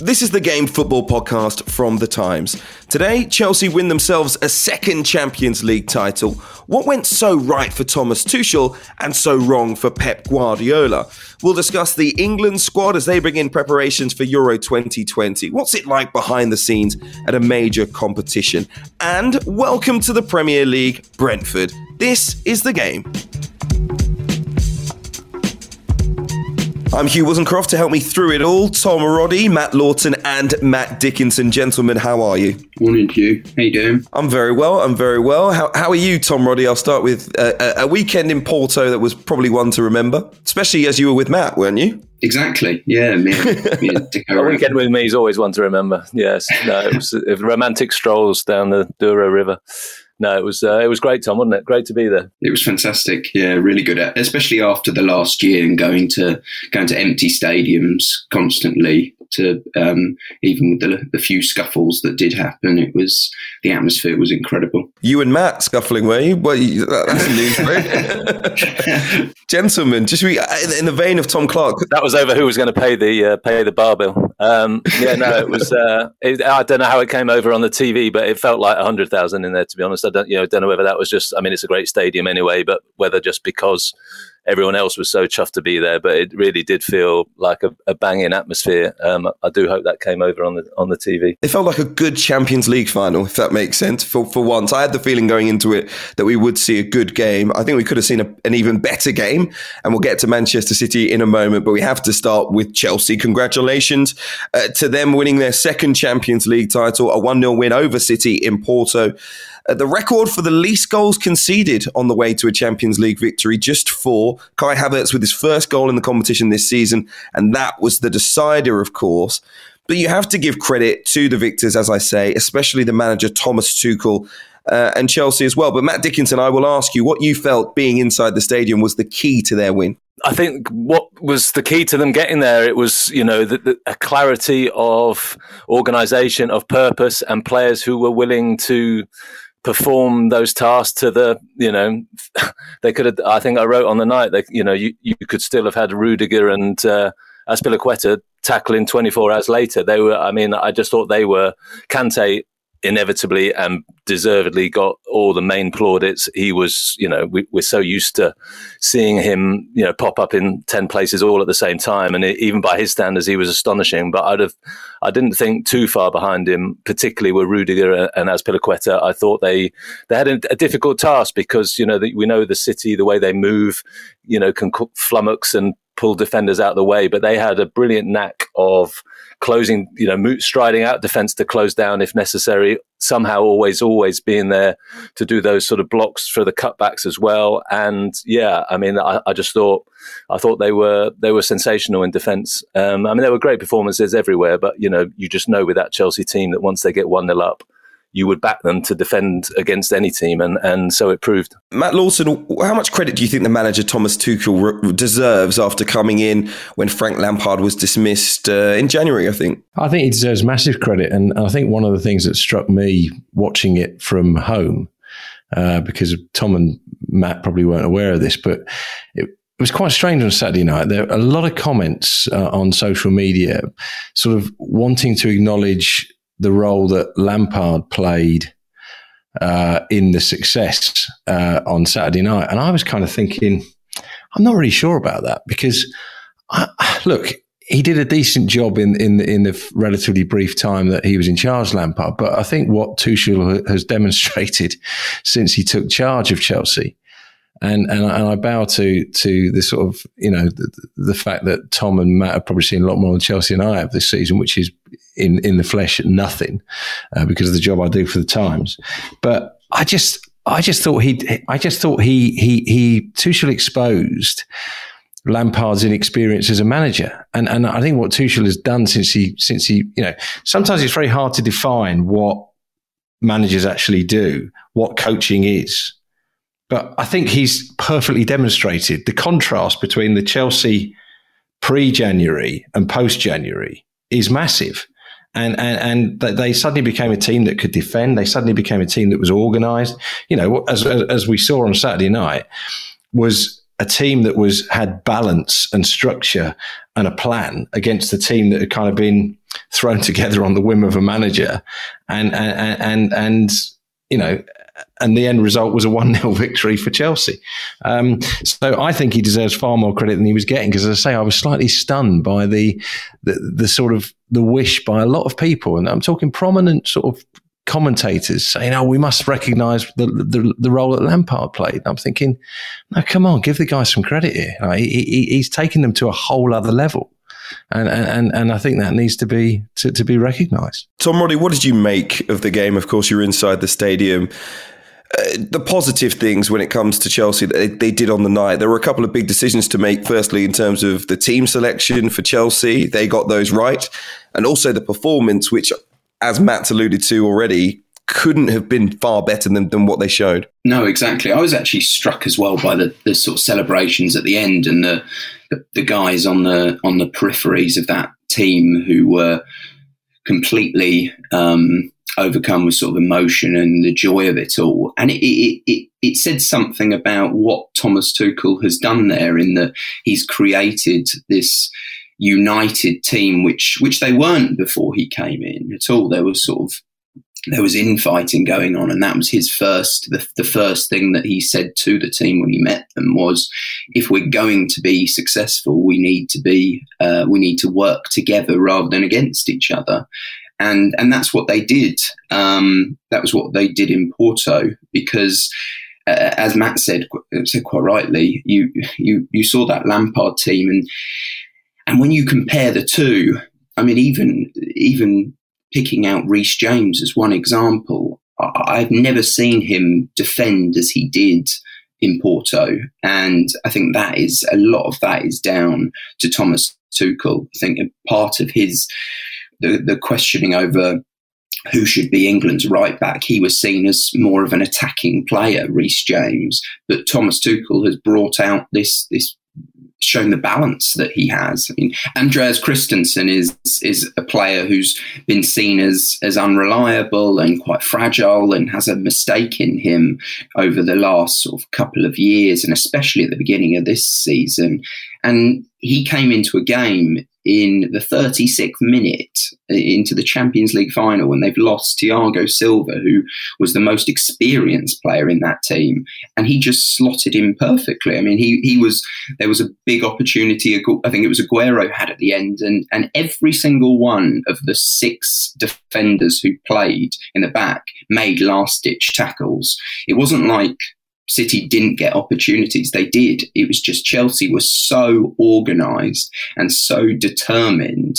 This is the Game Football podcast from The Times. Today, Chelsea win themselves a second Champions League title. What went so right for Thomas Tuchel and so wrong for Pep Guardiola? We'll discuss the England squad as they bring in preparations for Euro 2020. What's it like behind the scenes at a major competition? And welcome to the Premier League, Brentford. This is the game. I'm Hugh Woozencroft to help me through it all. Tom Roddy, Matt Lawton, and Matt Dickinson. Gentlemen, how are you? Morning, Hugh. How you doing? I'm very well. I'm very well. How, how are you, Tom Roddy? I'll start with uh, a weekend in Porto that was probably one to remember, especially as you were with Matt, weren't you? Exactly. Yeah. Me, me a weekend with me is always one to remember. Yes. No, it was romantic strolls down the Douro River no, it was uh, it was great, Tom, wasn't it? Great to be there. It was fantastic. Yeah, really good. Especially after the last year and going to going to empty stadiums constantly. To um, even with the, the few scuffles that did happen, it was the atmosphere was incredible. You and Matt scuffling, were you? Well, you, that's news, right? Gentlemen, just re, in the vein of Tom Clark. That was over who was going to pay the uh, pay the bar bill. Um, yeah, no, it was. Uh, it, I don't know how it came over on the TV, but it felt like a hundred thousand in there. To be honest, I don't, you know, don't know whether that was just. I mean, it's a great stadium anyway, but whether just because everyone else was so chuffed to be there, but it really did feel like a, a banging atmosphere. Um, I do hope that came over on the on the TV. It felt like a good Champions League final, if that makes sense. For for once, I had the feeling going into it that we would see a good game. I think we could have seen a, an even better game, and we'll get to Manchester City in a moment. But we have to start with Chelsea. Congratulations uh, to them winning their second Champions League title, a one 0 win over City in Porto. Uh, the record for the least goals conceded on the way to a Champions League victory, just four. Kai Havertz with his first goal in the competition this season, and that was the decider, of course. But you have to give credit to the victors, as I say, especially the manager Thomas Tuchel uh, and Chelsea as well. But Matt Dickinson, I will ask you what you felt being inside the stadium was the key to their win. I think what was the key to them getting there, it was, you know, the, the, a clarity of organisation, of purpose, and players who were willing to perform those tasks to the you know they could have i think i wrote on the night that you know you, you could still have had rudiger and uh, Azpilicueta tackling 24 hours later. They were i mean i just thought they were kante inevitably and deservedly got all the main plaudits. He was, you know, we, are so used to seeing him, you know, pop up in 10 places all at the same time. And it, even by his standards, he was astonishing. But I'd have, I didn't think too far behind him, particularly with Rudiger and Azpilicueta. I thought they, they had a, a difficult task because, you know, the, we know the city, the way they move, you know, can flummox and pull defenders out of the way, but they had a brilliant knack of closing, you know, striding out defense to close down if necessary. Somehow, always, always being there to do those sort of blocks for the cutbacks as well. And yeah, I mean, I, I just thought, I thought they were they were sensational in defence. Um, I mean, there were great performances everywhere, but you know, you just know with that Chelsea team that once they get one 0 up, you would back them to defend against any team, and, and so it proved. Matt Lawton, how much credit do you think the manager Thomas Tuchel deserves after coming in when Frank Lampard was dismissed uh, in January? I think. I think he deserves massive credit, and I think one of the things that struck me watching it from home, uh, because Tom and Matt probably weren't aware of this, but it, it was quite strange on Saturday night. There were a lot of comments uh, on social media, sort of wanting to acknowledge the role that Lampard played uh, in the success uh, on Saturday night, and I was kind of thinking, I'm not really sure about that because, I, look, he did a decent job in in in the relatively brief time that he was in charge, Lampard. But I think what Tuchel has demonstrated since he took charge of Chelsea and and I, and I bow to to the sort of you know the, the, fact that Tom and Matt have probably seen a lot more than Chelsea and I have this season, which is in in the flesh nothing uh, because of the job I do for the Times. But I just I just thought he I just thought he he he Tuchel exposed. Lampard's inexperience as a manager, and and I think what Tuchel has done since he since he you know sometimes it's very hard to define what managers actually do, what coaching is. But I think he's perfectly demonstrated the contrast between the Chelsea pre January and post January is massive. And, and, and they suddenly became a team that could defend. They suddenly became a team that was organised. You know, as, as we saw on Saturday night, was a team that was had balance and structure and a plan against the team that had kind of been thrown together on the whim of a manager, and and and and you know and the end result was a 1 0 victory for Chelsea. Um, so I think he deserves far more credit than he was getting because, as I say, I was slightly stunned by the, the, the sort of the wish by a lot of people, and I'm talking prominent sort of commentators saying, "Oh, we must recognise the, the, the role that Lampard played." And I'm thinking, "No, come on, give the guy some credit here. Like, he, he, he's taken them to a whole other level." and and and I think that needs to be to, to be recognised. Tom Roddy, what did you make of the game? Of course, you're inside the stadium. The positive things when it comes to Chelsea that they, they, did on the night. There were a couple of big decisions to make. Firstly, in terms of the team selection for Chelsea, they got those right, and also the performance, which, as Matt's alluded to already, couldn't have been far better than, than what they showed. No, exactly. I was actually struck as well by the, the sort of celebrations at the end and the, the, the guys on the on the peripheries of that team who were completely um, overcome with sort of emotion and the joy of it all. And it, it, it, it said something about what Thomas Tuchel has done there in that he's created this united team, which which they weren't before he came in at all. There was sort of there was infighting going on, and that was his first the, the first thing that he said to the team when he met them was, if we're going to be successful, we need to be uh, we need to work together rather than against each other and and that's what they did. Um, that was what they did in Porto because. Uh, as Matt said, said quite rightly, you you you saw that Lampard team, and and when you compare the two, I mean, even even picking out Reece James as one example, I've never seen him defend as he did in Porto, and I think that is a lot of that is down to Thomas Tuchel. I think part of his the, the questioning over who should be England's right back. He was seen as more of an attacking player, Reece James. But Thomas Tuchel has brought out this this shown the balance that he has. I mean, Andreas Christensen is is a player who's been seen as as unreliable and quite fragile, and has a mistake in him over the last sort of couple of years, and especially at the beginning of this season. And he came into a game in the 36th minute into the Champions League final when they've lost Thiago Silva, who was the most experienced player in that team, and he just slotted in perfectly. I mean, he he was there was a big opportunity. I think it was Aguero had at the end, and and every single one of the six defenders who played in the back made last ditch tackles. It wasn't like City didn't get opportunities. They did. It was just Chelsea was so organised and so determined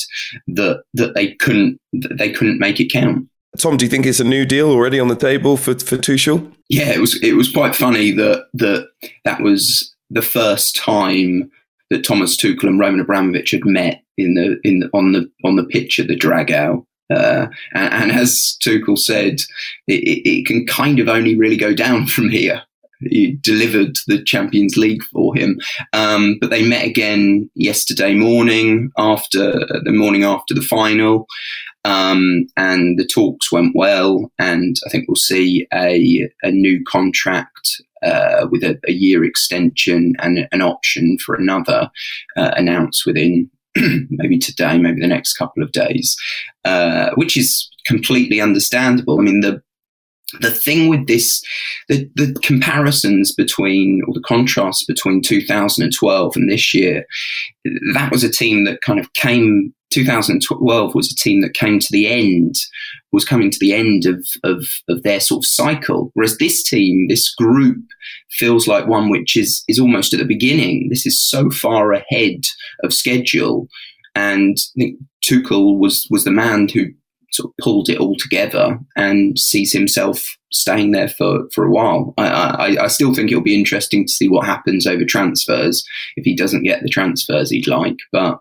that that they couldn't that they couldn't make it count. Tom, do you think it's a new deal already on the table for for Tuchel? Yeah, it was. It was quite funny that that that was the first time that Thomas Tuchel and Roman Abramovich had met in the in the, on the on the pitch at the Dragao Uh, and, and, as Tuchel said, it, it, can kind of only really go down from here. He delivered the Champions League for him, um, but they met again yesterday morning after the morning after the final, um, and the talks went well. And I think we'll see a, a new contract uh, with a, a, year extension and an option for another uh, announced within maybe today, maybe the next couple of days, uh, which is completely understandable. I mean, the the thing with this, the, the comparisons between, or the contrast between 2012 and this year, that was a team that kind of came 2012 was a team that came to the end, was coming to the end of, of, of, their sort of cycle. Whereas this team, this group, feels like one which is, is almost at the beginning. This is so far ahead of schedule. And I think Tuchel was, was the man who sort of pulled it all together and sees himself staying there for, for a while. I, I, I still think it'll be interesting to see what happens over transfers if he doesn't get the transfers he'd like. But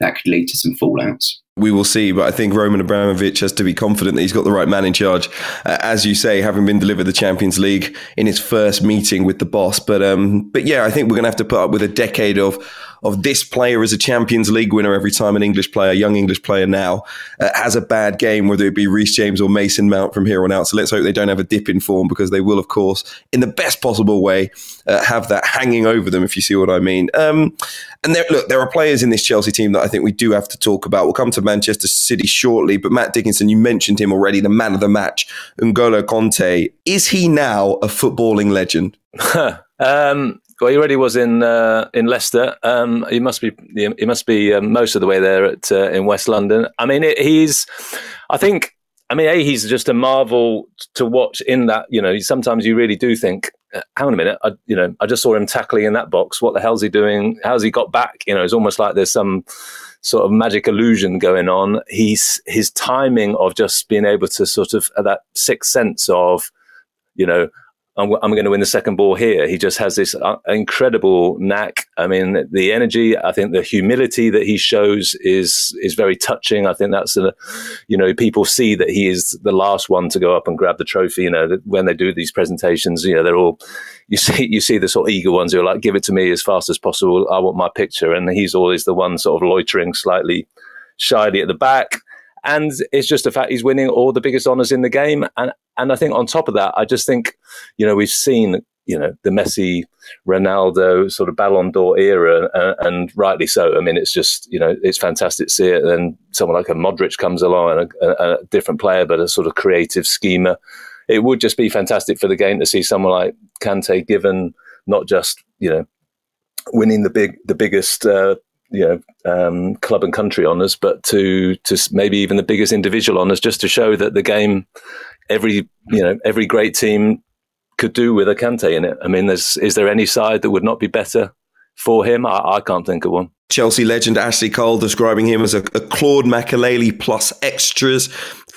that could lead to some fallouts. We will see, but I think Roman Abramovich has to be confident that he's got the right man in charge. Uh, as you say, having been delivered the Champions League in his first meeting with the boss, but um, but yeah, I think we're going to have to put up with a decade of of this player as a Champions League winner every time an English player, young English player now, uh, has a bad game, whether it be Reece James or Mason Mount from here on out. So let's hope they don't have a dip in form because they will, of course, in the best possible way, uh, have that hanging over them, if you see what I mean. Um, and there, look, there are players in this Chelsea team that I think we do have to talk about. We'll come to Manchester City shortly, but Matt Dickinson, you mentioned him already, the man of the match, N'Golo Kante. Is he now a footballing legend? um, well, he already was in uh, in Leicester. Um, he must be he must be um, most of the way there at uh, in West London. I mean, it, he's. I think. I mean, a he's just a marvel to watch. In that, you know, sometimes you really do think, uh, "Hang on a minute," I, you know, I just saw him tackling in that box. What the hell's he doing? How's he got back? You know, it's almost like there's some sort of magic illusion going on. He's his timing of just being able to sort of uh, that sixth sense of, you know, I'm, I'm, going to win the second ball here. He just has this uh, incredible knack. I mean, the energy, I think the humility that he shows is, is very touching. I think that's a, you know, people see that he is the last one to go up and grab the trophy. You know, when they do these presentations, you know, they're all, you see, you see the sort of eager ones who are like, give it to me as fast as possible. I want my picture. And he's always the one sort of loitering slightly shyly at the back and it's just the fact he's winning all the biggest honors in the game. And and I think on top of that, I just think, you know, we've seen you know the Messi, Ronaldo sort of Ballon d'Or era, and, and rightly so. I mean, it's just you know it's fantastic to see it. And then someone like a Modric comes along, and a, a, a different player, but a sort of creative schemer. It would just be fantastic for the game to see someone like Kante given not just you know winning the big the biggest uh, you know um, club and country honours, but to to maybe even the biggest individual honours, just to show that the game, every you know every great team could do with a Kante in it. I mean, there's is there any side that would not be better for him? I, I can't think of one. Chelsea legend Ashley Cole describing him as a, a Claude Makélélé plus extras.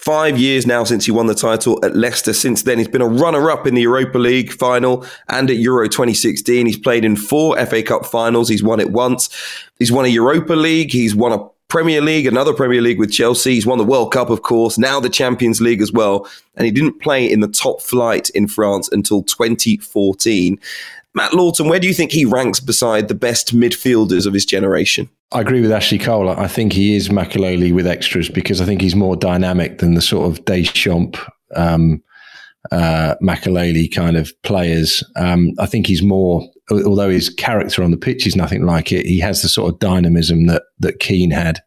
Five years now since he won the title at Leicester. Since then, he's been a runner up in the Europa League final and at Euro 2016. He's played in four FA Cup finals. He's won it once. He's won a Europa League. He's won a Premier League, another Premier League with Chelsea. He's won the World Cup, of course, now the Champions League as well. And he didn't play in the top flight in France until 2014. Matt Lawton, where do you think he ranks beside the best midfielders of his generation? I agree with Ashley Cole. I think he is Makélélé with extras because I think he's more dynamic than the sort of Deschamps, um, uh, Makélélé kind of players. Um, I think he's more, although his character on the pitch is nothing like it, he has the sort of dynamism that that Keane had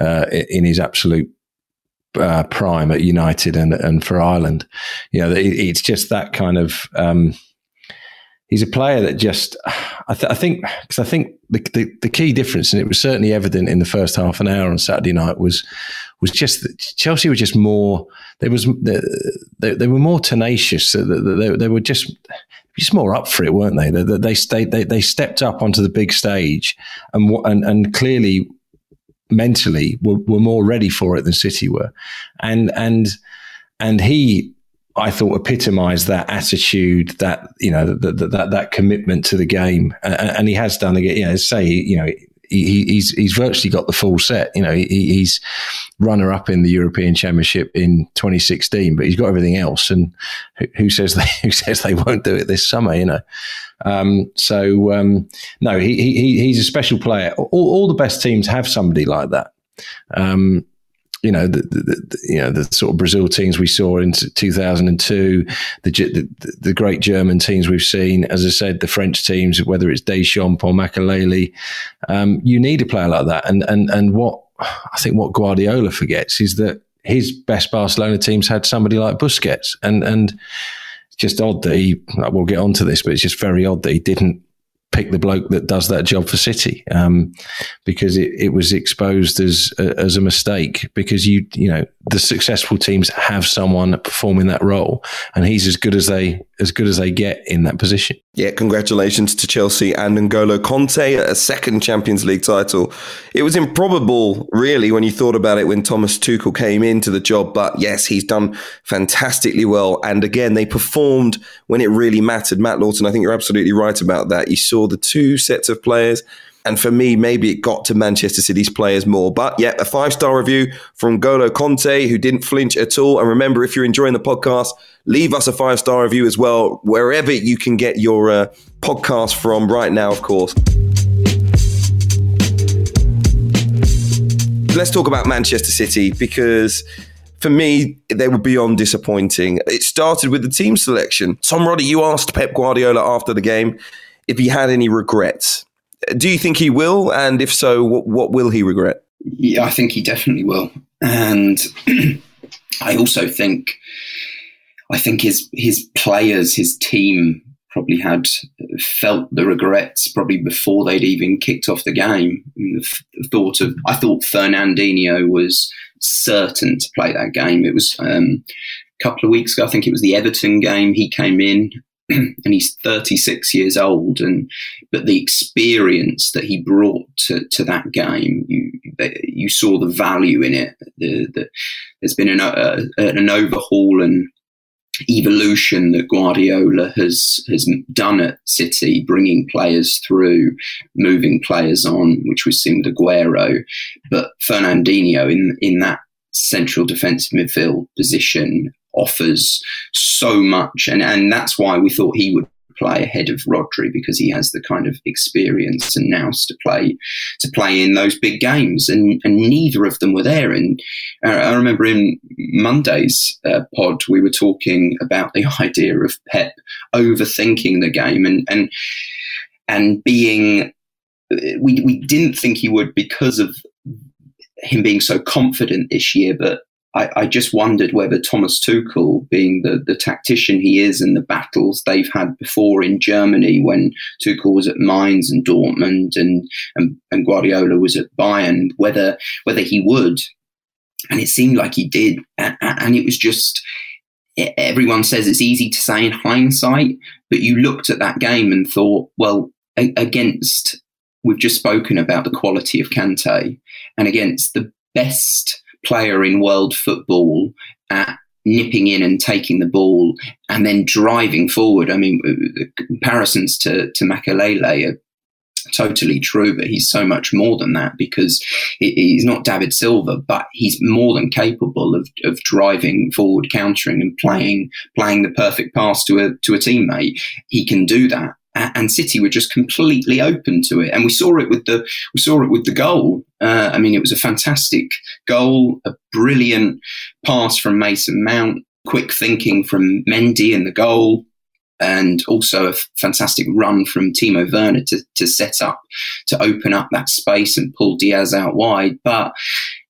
uh, in his absolute uh, prime at United and and for Ireland. You know, it's just that kind of. Um, he's a player that just, I, th- I think, because I think the, the, the, key difference, and it was certainly evident in the first half an hour on Saturday night, was was just that Chelsea were just more. There was they, they were more tenacious. They, they, they, were just just more up for it, weren't they? They, they stayed. They, they stepped up onto the big stage, and and and clearly mentally were, were more ready for it than City were, and and and he I thought epitomised that attitude, that you know, that that, that commitment to the game, and, he has done again. Know, say you know, he, he's he's virtually got the full set. You know, he, he's runner up in the European Championship in 2016, but he's got everything else. And who, who says they who says they won't do it this summer? You know. Um, so um, no, he, he he's a special player. All, all the best teams have somebody like that. Um, you know the, the, the, you know the sort of Brazil teams we saw in 2002, the, the, the great German teams we've seen. As I said, the French teams, whether it's Deschamps or Makelele, um, you need a player like that. And and and what I think what Guardiola forgets is that his best Barcelona teams had somebody like Busquets, and and it's just odd that he. We'll get onto this, but it's just very odd that he didn't pick the bloke that does that job for City um, because it, it was exposed as as a mistake because you you know the successful teams have someone performing that role and he's as good as they as good as they get in that position. Yeah, congratulations to Chelsea and N'Golo Kante, a second Champions League title. It was improbable, really, when you thought about it when Thomas Tuchel came into the job. But yes, he's done fantastically well. And again, they performed when it really mattered. Matt Lawton, I think you're absolutely right about that. You saw the two sets of players and for me, maybe it got to Manchester City's players more. But yeah, a five star review from Golo Kante, who didn't flinch at all. And remember, if you're enjoying the podcast, leave us a five star review as well, wherever you can get your uh, podcast from right now, of course. Let's talk about Manchester City because for me, they were beyond disappointing. It started with the team selection. Tom Roddy, you asked Pep Guardiola after the game if he had any regrets. Do you think he will? And if so, what, what will he regret? Yeah, I think he definitely will. And I also think, I think his his players, his team, probably had felt the regrets probably before they'd even kicked off the game. The thought of, I thought Fernandinho was certain to play that game. It was um, a couple of weeks ago. I think it was the Everton game. He came in and he's 36 years old and but the experience that he brought to, to that game you you saw the value in it the, the, there's been an, uh, an overhaul and evolution that Guardiola has has done at City, bringing players through, moving players on, which we've seen with Aguero, but Fernandinho in in that central defensive midfield position offers so much, and and that's why we thought he would play ahead of Rodri because he has the kind of experience and nous to play to play in those big games, and and neither of them were there. And uh, I remember in Monday's uh, pod we were talking about the idea of Pep overthinking the game and and and being we we didn't think he would because of him being so confident this year, but I, I, just wondered whether Thomas Tuchel, being the, the tactician he is and the battles they've had before in Germany when Tuchel was at Mainz and Dortmund and, and, and Guardiola was at Bayern, whether whether he would. And it seemed like he did. And, and it was just, everyone says it's easy to say in hindsight, but you looked at that game and thought, well, against, we've just spoken about the quality of Kante and against the best player in world football at nipping in and taking the ball and then driving forward. I mean, uh, the comparisons to, to Makélélé are totally true, but he's so much more than that because he's not David Silva, but he's more than capable of, of driving forward, countering and playing, playing the perfect pass to a, to a teammate. He can do that and City were just completely open to it. And we saw it with the we saw it with the goal. Uh, I mean, it was a fantastic goal, a brilliant pass from Mason Mount, quick thinking from Mendy in the goal and also a fantastic run from Timo Werner to, to set up, to open up that space and pull Dias out wide. But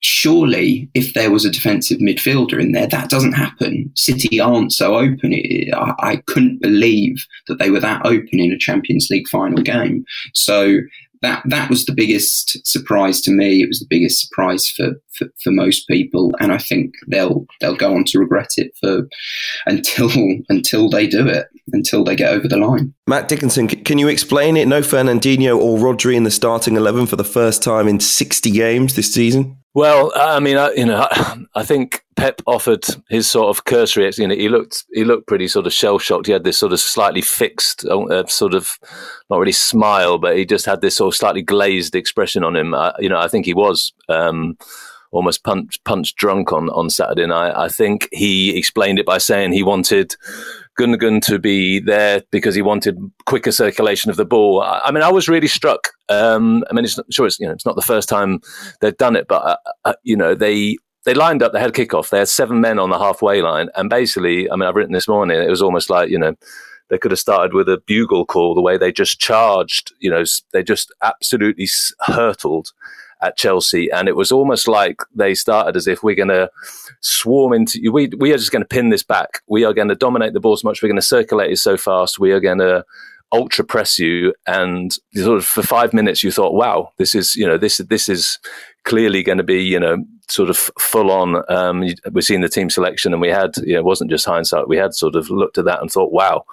surely, if there was a defensive midfielder in there, that doesn't happen. City aren't so open. I, I couldn't believe that they were that open in a Champions League final game. So that that was the biggest surprise to me. It was the biggest surprise for, for, for, most people, and I think they'll they'll go on to regret it for until until they do it, until they get over the line. Matt Dickinson, can you explain it? No Fernandinho or Rodri in the starting eleven for the first time in sixty games this season. Well, I mean, I, you know, I think Pep offered his sort of cursory. You know, he looked he looked pretty sort of shell shocked. He had this sort of slightly fixed, uh, sort of not really smile, but he just had this sort of slightly glazed expression on him. Uh, you know, I think he was. Um, almost punch punch drunk on on Saturday night. I think he explained it by saying he wanted Gundogan to be there because he wanted quicker circulation of the ball. I, I mean, I was really struck. Um, I mean, it's not, sure it's you know it's not the first time they've done it, but uh, uh, you know they they lined up. They had kickoff. They had seven men on the halfway line, and basically, I mean, I've written this morning. It was almost like you know they could have started with a bugle call the way they just charged. You know, they just absolutely hurtled at Chelsea, and it was almost like they started as if we're going to swarm into you. We we are just going to pin this back. We are going to dominate the ball so much. We're going to circulate it so fast. We are going to ultra press you and sort of for five minutes you thought wow this is you know this this is clearly going to be you know sort of full on um we've seen the team selection and we had you know it wasn't just hindsight we had sort of looked at that and thought wow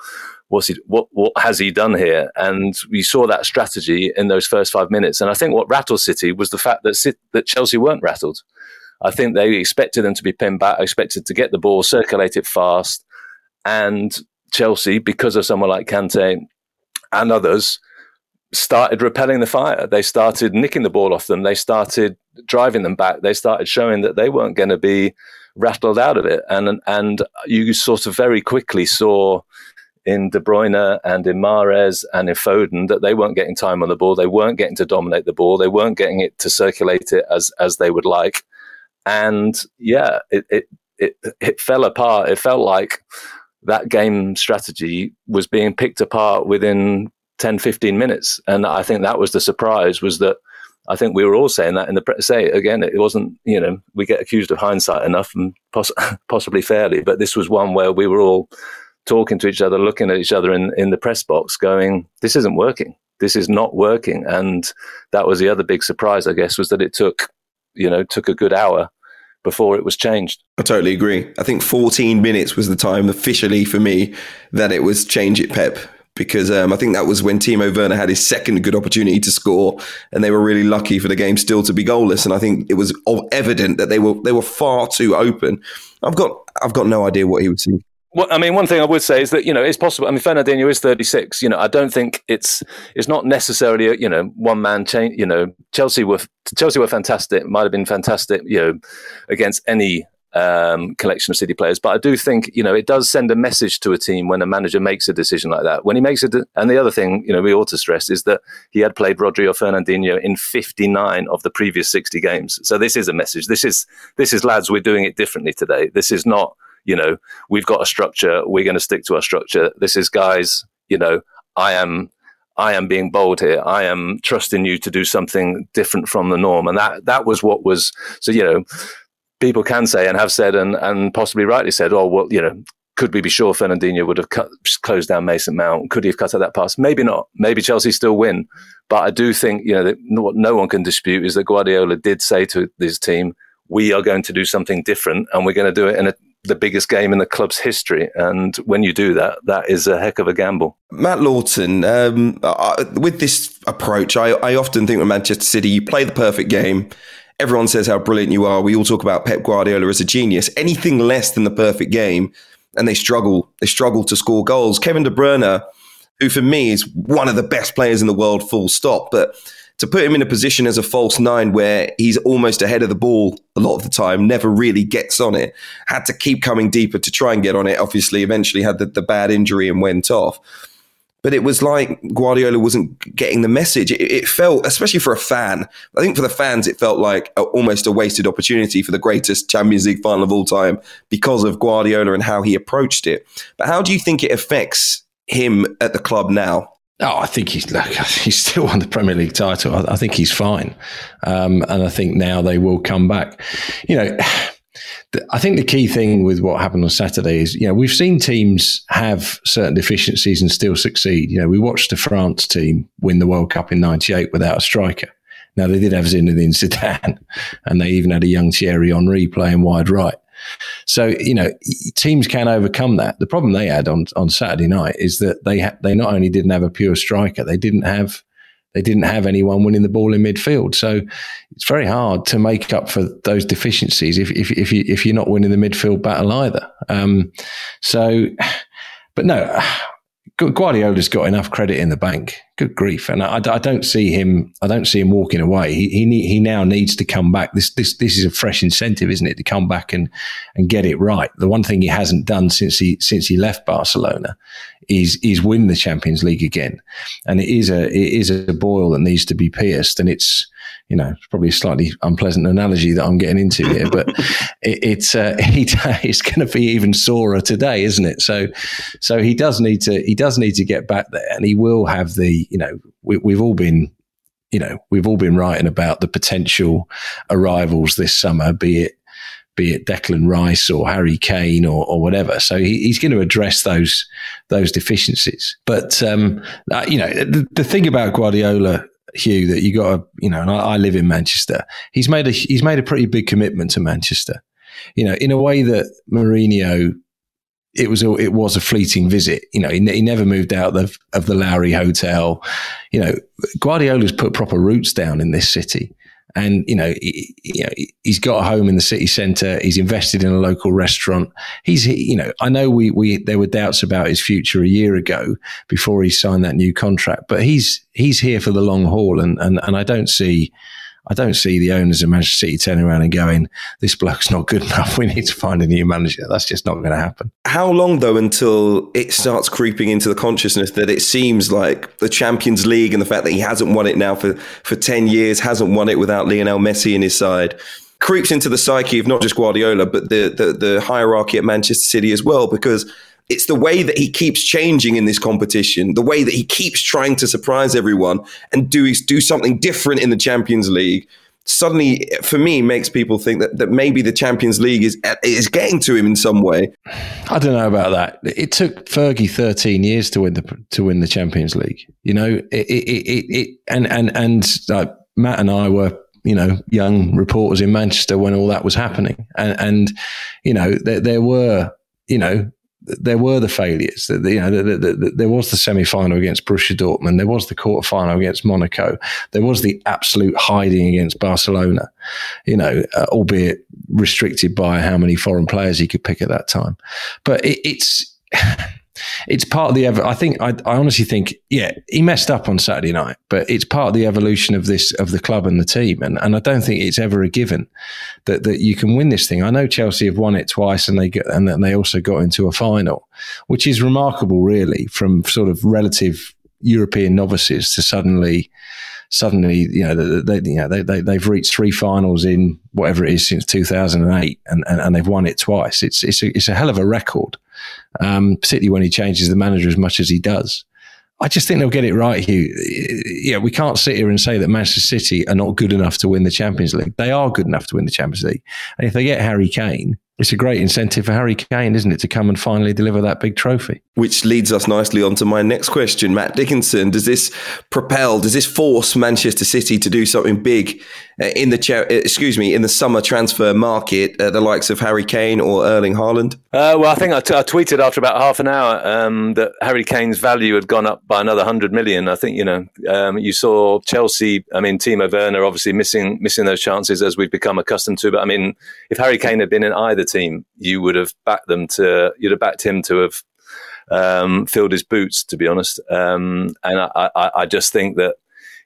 what's he, what, what has he done here? And we saw that strategy in those first five minutes. And I think what rattled City was the fact that, that Chelsea weren't rattled. I think they expected them to be pinned back, expected to get the ball, circulate it fast. And Chelsea, because of someone like Kante and others, started repelling the fire. They started nicking the ball off them. They started driving them back. They started showing that they weren't going to be rattled out of it. And and you sort of very quickly saw in De Bruyne and in Mahrez and in Foden that they weren't getting time on the ball. They weren't getting to dominate the ball. They weren't getting it to circulate it as as they would like. And yeah, it it it, it fell apart. It felt like that game strategy was being picked apart within 10, 15 minutes. And I think that was the surprise was that I think we were all saying that in the press. Say again, it wasn't, you know, we get accused of hindsight enough and poss- possibly fairly, but this was one where we were all talking to each other, looking at each other in, in the press box, going, this isn't working. This is not working. And that was the other big surprise, I guess, was that it took, you know, took a good hour before it was changed. I totally agree. I think 14 minutes was the time officially for me that it was change it Pep because um, I think that was when Timo Werner had his second good opportunity to score, and they were really lucky for the game still to be goalless. And I think it was evident that they were they were far too open. I've got I've got no idea what he was thinking. Well, I mean, one thing I would say is that you know it's possible. I mean, Fernandinho is 36. You know, I don't think it's it's not necessarily a, you know one man change. You know, Chelsea were Chelsea were fantastic. Might have been fantastic. You know, against any um, collection of City players. But I do think you know it does send a message to a team when a manager makes a decision like that. When he makes it, and the other thing you know we ought to stress is that he had played Rodri or Fernandinho in 59 of the previous 60 games. So this is a message. This is this is lads. We're doing it differently today. This is not you know, we've got a structure. We're going to stick to our structure. This is guys, you know, I am, I am being bold here. I am trusting you to do something different from the norm. And that, that was what was, so, you know, people can say and have said and, and possibly rightly said, oh, well, you know, could we be sure Fernandinho would have cut, closed down Mason Mount? Could he have cut out that pass? Maybe not. Maybe Chelsea still win. But I do think, you know, what no one can dispute is that Guardiola did say to this team, we are going to do something different and we're going to do it in a the biggest game in the club's history. And when you do that, that is a heck of a gamble. Matt Lawton, um, I, with this approach, I, I often think with Manchester City, you play the perfect game. Everyone says how brilliant you are. We all talk about Pep Guardiola as a genius. Anything less than the perfect game, and they struggle. They struggle to score goals. Kevin De Bruyne, who for me is one of the best players in the world, full stop. But to put him in a position as a false nine where he's almost ahead of the ball a lot of the time, never really gets on it, had to keep coming deeper to try and get on it. Obviously, eventually had the, the bad injury and went off. But it was like Guardiola wasn't getting the message. It, it, felt, especially for a fan, I think for the fans, it felt like a, almost a wasted opportunity for the greatest Champions League final of all time because of Guardiola and how he approached it. But how do you think it affects him at the club now? Oh, I think he's look, he's still won the Premier League title. I, I think he's fine, um, and I think now they will come back. You know, I think the key thing with what happened on Saturday is, you know, we've seen teams have certain deficiencies and still succeed. You know, we watched the France team win the World Cup in '98 without a striker. Now they did have Zinedine Zidane, and they even had a young Thierry Henry playing wide right. So you know, teams can overcome that. The problem they had on on Saturday night is that they ha- they not only didn't have a pure striker, they didn't have they didn't have anyone winning the ball in midfield. So it's very hard to make up for those deficiencies if if if, you, if you're not winning the midfield battle either. Um, so, but no, Guardiola's got enough credit in the bank. Good grief! And I, I don't see him. I don't see him walking away. He he, he now needs to come back. This this this is a fresh incentive, isn't it, to come back and and get it right. The one thing he hasn't done since he since he left Barcelona is is win the Champions League again. And it is a it is a boil that needs to be pierced. And it's you know, it's probably a slightly unpleasant analogy that I'm getting into here, but it, it's uh, it's going to be even sorer today, isn't it? So, so he does need to he does need to get back there, and he will have the you know we, we've all been you know we've all been writing about the potential arrivals this summer, be it be it Declan Rice or Harry Kane or, or whatever. So he, he's going to address those those deficiencies. But um, uh, you know, the, the, thing about Guardiola Hugh, that you got to, you know, and I, I, live in Manchester. He's made a he's made a pretty big commitment to Manchester. You know, in a way that Mourinho, it was a, it was a fleeting visit. You know, he, he never moved out of, of the Lowry Hotel. You know, Guardiola's put proper roots down in this city. And you know, he, you know, he's got a home in the city centre. He's invested in a local restaurant. He's, he, you know, I know we we there were doubts about his future a year ago before he signed that new contract, but he's he's here for the long haul, and and and I don't see I don't see the owners of Manchester City turning around and going, "This bloke's not good enough. We need to find a new manager." That's just not going to happen. How long though until it starts creeping into the consciousness that it seems like the Champions League and the fact that he hasn't won it now for for ten years, hasn't won it without Lionel Messi in his side, creeps into the psyche of not just Guardiola but the the, the hierarchy at Manchester City as well, because it's the way that he keeps changing in this competition, the way that he keeps trying to surprise everyone and do do something different in the Champions League. Suddenly, for me, makes people think that, that maybe the Champions League is is getting to him in some way. I don't know about that. It took Fergie thirteen years to win the to win the Champions League. You know, it, it, it, it and and and like Matt and I were you know young reporters in Manchester when all that was happening, and and you know there, there were you know there were the failures. You know, the, the, the, there was the semi-final against Borussia Dortmund. There was the quarter-final against Monaco. There was the absolute hiding against Barcelona. You know, uh, albeit restricted by how many foreign players he could pick at that time. But it, it's it's part of the. Ev- I think I, I, honestly think, yeah, he messed up on Saturday night, but it's part of the evolution of this of the club and the team, and and I don't think it's ever a given that that you can win this thing. I know Chelsea have won it twice, and they get and then they also got into a final, which is remarkable, really, from sort of relative European novices to suddenly suddenly, you know, they, you know, they, they, they've reached three finals in whatever it is since 2008 and, and, and they've won it twice. It's, it's a, it's a hell of a record um, particularly when he changes the manager as much as he does. I just think they'll get it right, Hugh. Yeah, we can't sit here and say that Manchester City are not good enough to win the Champions League. They are good enough to win the Champions League. And if they get Harry Kane, it's a great incentive for Harry Kane, isn't it, to come and finally deliver that big trophy? Which leads us nicely on to my next question, Matt Dickinson. Does this propel, does this force Manchester City to do something big in the uh, excuse me in the summer transfer market, uh, the likes of Harry Kane or Erling Haaland? Uh, well, I think I, t- I tweeted after about half an hour um, that Harry Kane's value had gone up by another hundred million. I think you know um, you saw Chelsea. I mean, Timo Werner obviously missing missing those chances as we've become accustomed to. But I mean, if Harry Kane had been in either team, you would have backed them to, you'd have backed him to have um, filled his boots, to be honest. Um, and I, I, I, just think that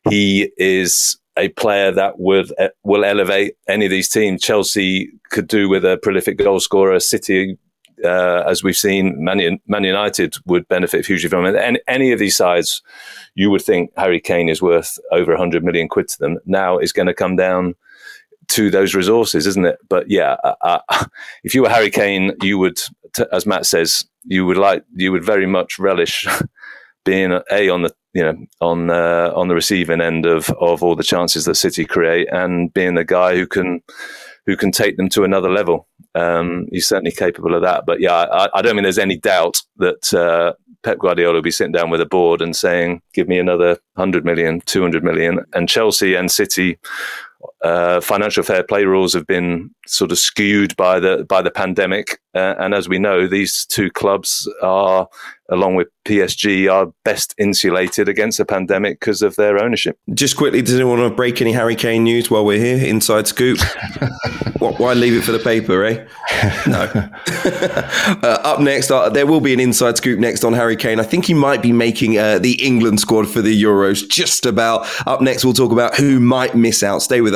he is a player that would will elevate any of these teams. Chelsea could do with a prolific goal scorer. City, uh, as we've seen, Man, Man, United would benefit hugely from it. And any of these sides, you would think Harry Kane is worth over 100 million quid to them. Now is going to come down to those resources, isn't it? But yeah, uh, uh, if you were Harry Kane, you would, t- as Matt says, you would like, you would very much relish being a on the you know on uh, on the receiving end of of all the chances that City create, and being the guy who can who can take them to another level. Um, he's certainly capable of that. But yeah, I, I don't mean there's any doubt that uh, Pep Guardiola will be sitting down with a board and saying, "Give me another 100 million, 200 million," and Chelsea and City uh, financial fair play rules have been sort of skewed by the by the pandemic, uh, and as we know, these two clubs are, along with PSG, are best insulated against the pandemic because of their ownership. Just quickly, does anyone want to break any Harry Kane news while we're here? Inside scoop. Why leave it for the paper, eh? No. uh, up next, uh, there will be an inside scoop next on Harry Kane. I think he might be making uh, the England squad for the Euros. Just about. Up next, we'll talk about who might miss out. Stay with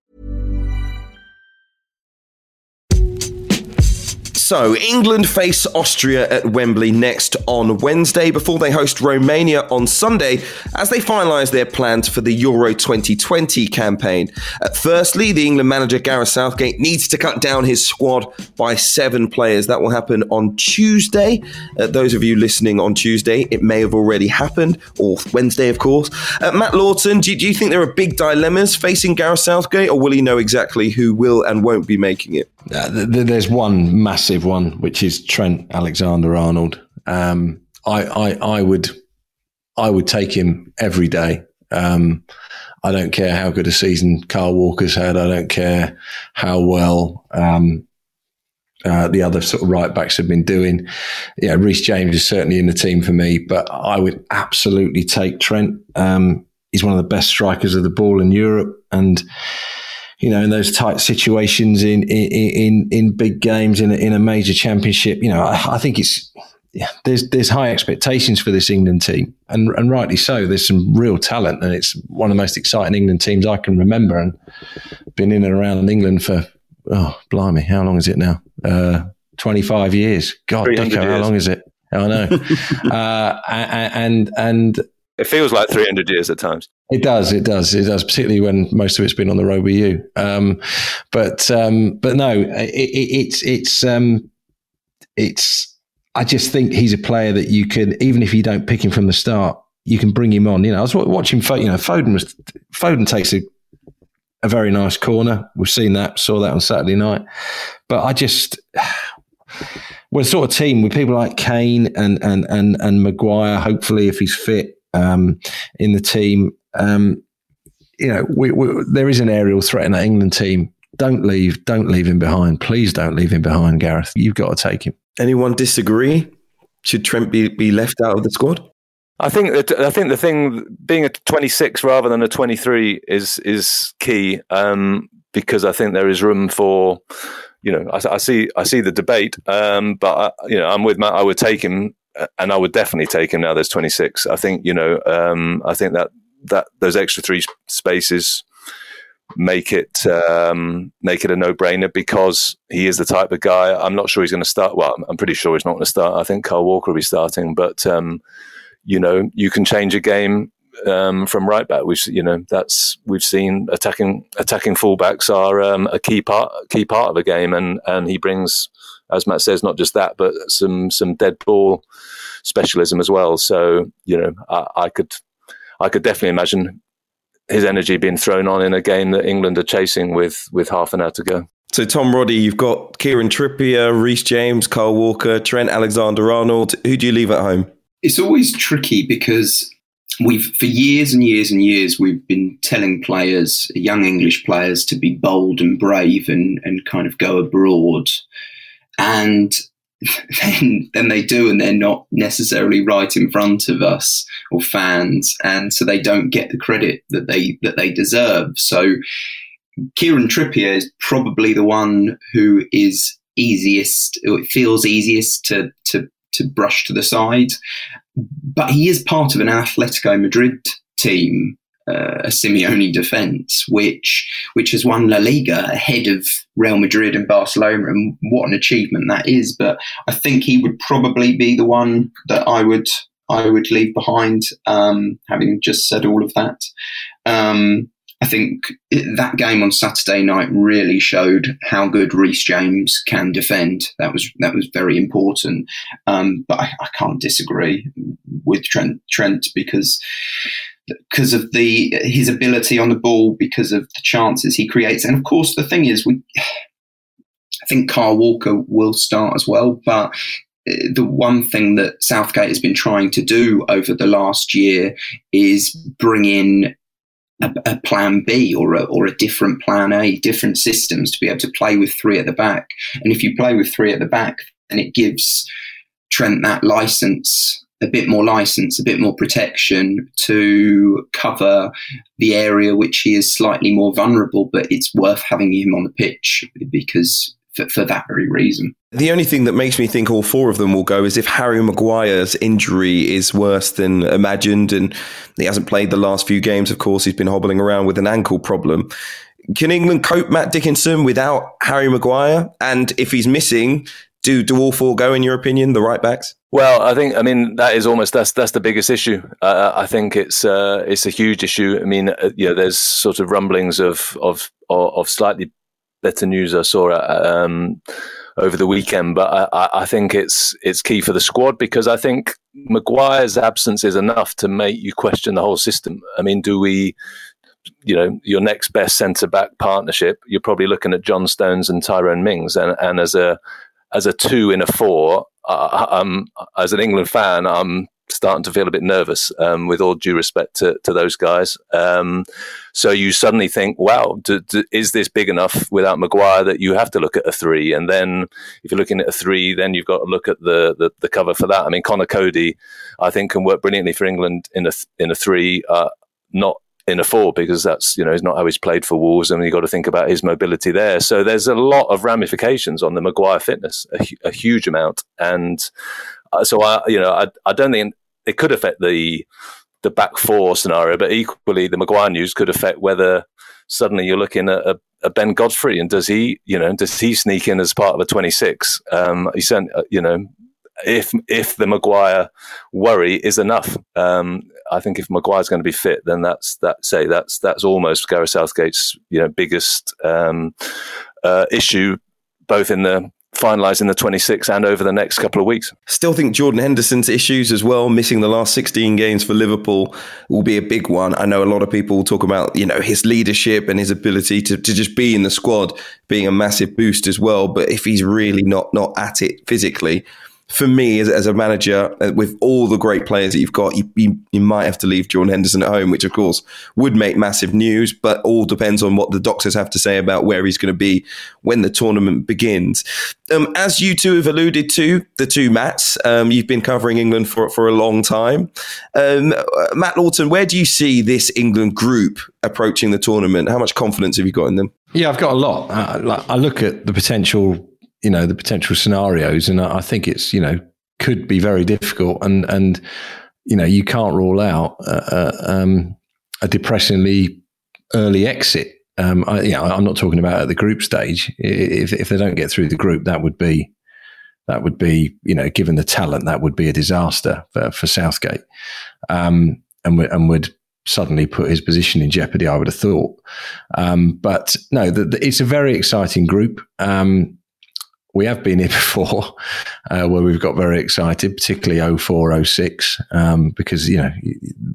So, England face Austria at Wembley next on Wednesday before they host Romania on Sunday as they finalise their plans for the Euro 2020 campaign. Uh, firstly, the England manager Gareth Southgate needs to cut down his squad by seven players. That will happen on Tuesday. Uh, those of you listening on Tuesday, it may have already happened, or Wednesday, of course. Uh, Matt Lawton, do, do you think there are big dilemmas facing Gareth Southgate, or will he know exactly who will and won't be making it? Uh, there's one massive one, which is Trent Alexander Arnold. Um, I, I, I would, I would take him every day. Um, I don't care how good a season Kyle Walker's had. I don't care how well um, uh, the other sort of right backs have been doing. Yeah, Reece James is certainly in the team for me, but I would absolutely take Trent. Um, he's one of the best strikers of the ball in Europe, and you know, in those tight situations in in in big games in a, in a major championship. You know, I, I think it's yeah, there's there's high expectations for this England team, and and rightly so. There's some real talent, and it's one of the most exciting England teams I can remember, and been in and around England for oh blimey, how long is it now? Uh, Twenty five years. God, Dicko, how long is it? I know. uh, and and it feels like 300 years at times. It does. It does. It does. Particularly when most of it's been on the road with you. Um, but um, but no, it, it, it's it's um, it's. I just think he's a player that you can, even if you don't pick him from the start, you can bring him on. You know, I was watching. You know, Foden was Foden takes a a very nice corner. We've seen that, saw that on Saturday night. But I just we're sort of team with people like Kane and and and and Maguire. Hopefully, if he's fit, um, in the team. Um, you know, we, we, there is an aerial threat in that England team. Don't leave, don't leave him behind. Please don't leave him behind, Gareth. You've got to take him. Anyone disagree? Should Trent be, be left out of the squad? I think that I think the thing being a 26 rather than a 23 is is key um, because I think there is room for you know I, I see I see the debate, um, but I, you know I'm with Matt. I would take him and I would definitely take him now. There's 26. I think you know. Um, I think that that those extra three spaces make it um, make it a no brainer because he is the type of guy. I'm not sure he's going to start. Well, I'm pretty sure he's not going to start. I think Kyle Walker will be starting, but um, you know, you can change a game um, from right back. We've you know that's we've seen attacking attacking fullbacks are um, a key part key part of a game, and and he brings as Matt says, not just that, but some some dead ball specialism as well. So you know, I, I could I could definitely imagine his energy being thrown on in a game that England are chasing with with half an hour to go. So Tom Roddy, you've got Kieran Trippier, Reece James, Kyle Walker, Trent Alexander-Arnold. Who do you leave at home? It's always tricky because we've for years and years and years we've been telling players, young English players, to be bold and brave and and kind of go abroad and then then they do and they're not necessarily right in front of us or fans and so they don't get the credit that they that they deserve so Kieran Trippier is probably the one who is easiest. It feels easiest to to to brush to the side, but he is part of an Atletico Madrid team uh, a Simeone defence, which which has won La Liga ahead of Real Madrid and Barcelona, and what an achievement that is. But I think he would probably be the one that I would I would leave behind. Um, having just said all of that, um, I think that game on Saturday night really showed how good Reece James can defend. That was that was very important. Um, but I, I, can't disagree with Trent Trent because because of the his ability on the ball, because of the chances he creates, and of course the thing is, we I think Kyle Walker will start as well, but uh, the one thing that Southgate has been trying to do over the last year is bring in a, a, plan B or a, or a different plan A, different systems to be able to play with three at the back. And if you play with three at the back, then it gives Trent that license a bit more license, a bit more protection to cover the area which he is slightly more vulnerable, but it's worth having him on the pitch because for, for, that very reason. The only thing that makes me think all four of them will go is if Harry Maguire's injury is worse than imagined and he hasn't played the last few games, of course, he's been hobbling around with an ankle problem. Can England cope, Matt Dickinson, without Harry Maguire? And if he's missing, do do all four go in your opinion? The right backs? Well, I think I mean that is almost that's that's the biggest issue. Uh, I think it's uh, it's a huge issue. I mean, uh, you know, there's sort of rumblings of of of slightly better news I saw um, over the weekend, but I, I think it's it's key for the squad because I think Maguire's absence is enough to make you question the whole system. I mean, do we you know your next best centre back partnership, you're probably looking at John Stones and Tyrone Mings, and, and as a as a two in a four, uh, um, as an England fan, I'm starting to feel a bit nervous. Um, with all due respect to, to those guys, um, so you suddenly think, "Wow, do, do, is this big enough without Maguire that you have to look at a three? And then, if you're looking at a three, then you've got to look at the the, the cover for that. I mean, Conor Coady, I think, can work brilliantly for England in a in a three. Uh, not in a four because that's you know not how he's played for Wolves, and you've got to think about his mobility there. So there's a lot of ramifications on the Maguire fitness, a, a huge amount, and uh, so I you know I, I don't think it could affect the the back four scenario, but equally the Maguire news could affect whether suddenly you're looking at a, a, Ben Godfrey and does he, you know, does he sneak in as part of a 26? Um, he sent, uh, you know, if if the Maguire worry is enough. Um, I think if Maguire's going to be fit, then that's that. Say that's that's almost Gareth Southgate's you know biggest um, uh, issue, both in the finalising the 26 and over the next couple of weeks. Still think Jordan Henderson's issues as well, missing the last 16 games for Liverpool, will be a big one. I know a lot of people talk about, you know, his leadership and his ability to, to just be in the squad being a massive boost as well. But if he's really not not at it physically, for me as, as a manager, uh, with all the great players that you've got, you, you, you, might have to leave Jordan Henderson at home, which of course would make massive news, but all depends on what the doctors have to say about where he's going to be when the tournament begins. Um, as you two have alluded to, the two Matts, um, you've been covering England for, for a long time. Um, uh, Matt Lawton, where do you see this England group approaching the tournament? How much confidence have you got in them? Yeah, I've got a lot. Uh, I look at the potential you know the potential scenarios, and I think it's you know could be very difficult, and and you know you can't rule out uh, um, a depressingly early exit. Um, I, you know, I'm not talking about at the group stage. If if they don't get through the group, that would be that would be you know given the talent that would be a disaster for, for Southgate, um, and and would suddenly put his position in jeopardy. I would have thought, um, but no, the, the, it's a very exciting group. Um, we have been here before uh, where we've got very excited, particularly 04, 06, um, because, you know,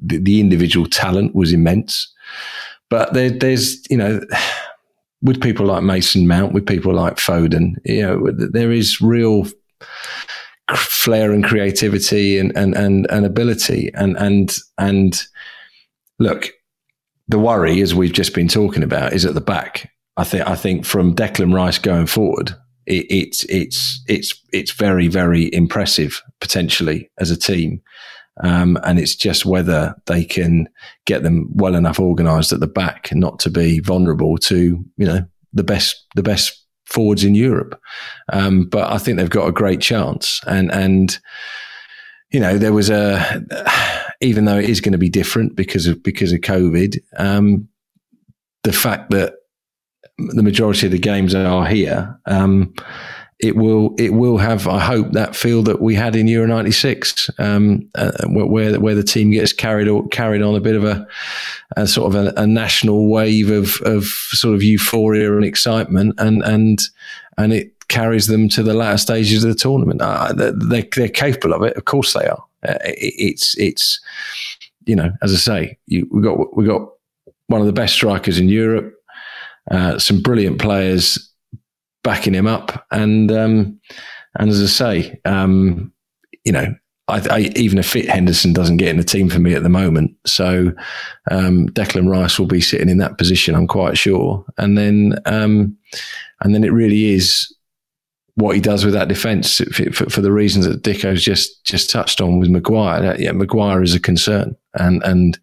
the, the, individual talent was immense. But there, there's, you know, with people like Mason Mount, with people like Foden, you know, there is real flair and creativity and, and, and, and ability. And, and, and look, the worry, as we've just been talking about, is at the back. I think, I think from Declan Rice going forward, it, it's it's it's it's very very impressive potentially as a team. Um, and it's just whether they can get them well enough organised at the back, not to be vulnerable to you know the best the best forwards in Europe. Um, but I think they've got a great chance, and and you know there was a even though it is going to be different because of because of COVID, um, the fact that the majority of the games are here. Um, it will it will have I hope that feel that we had in Euro '96, um, uh, where where the team gets carried carried on a bit of a, a sort of a, a, national wave of of sort of euphoria and excitement, and and and it carries them to the latter stages of the tournament. Uh, they're, they're capable of it, of course they are. Uh, it, it's it's you know as I say, you, we got we got one of the best strikers in Europe, uh, some brilliant players backing him up. And um, and as I say, um, you know, I, I, even if fit Henderson doesn't get in the team for me at the moment, so um, Declan Rice will be sitting in that position. I'm quite sure, and then um, and then it really is what he does with that defence for, for, for, the reasons that Dicko's just just touched on with Maguire. Yeah, Maguire is a concern, and and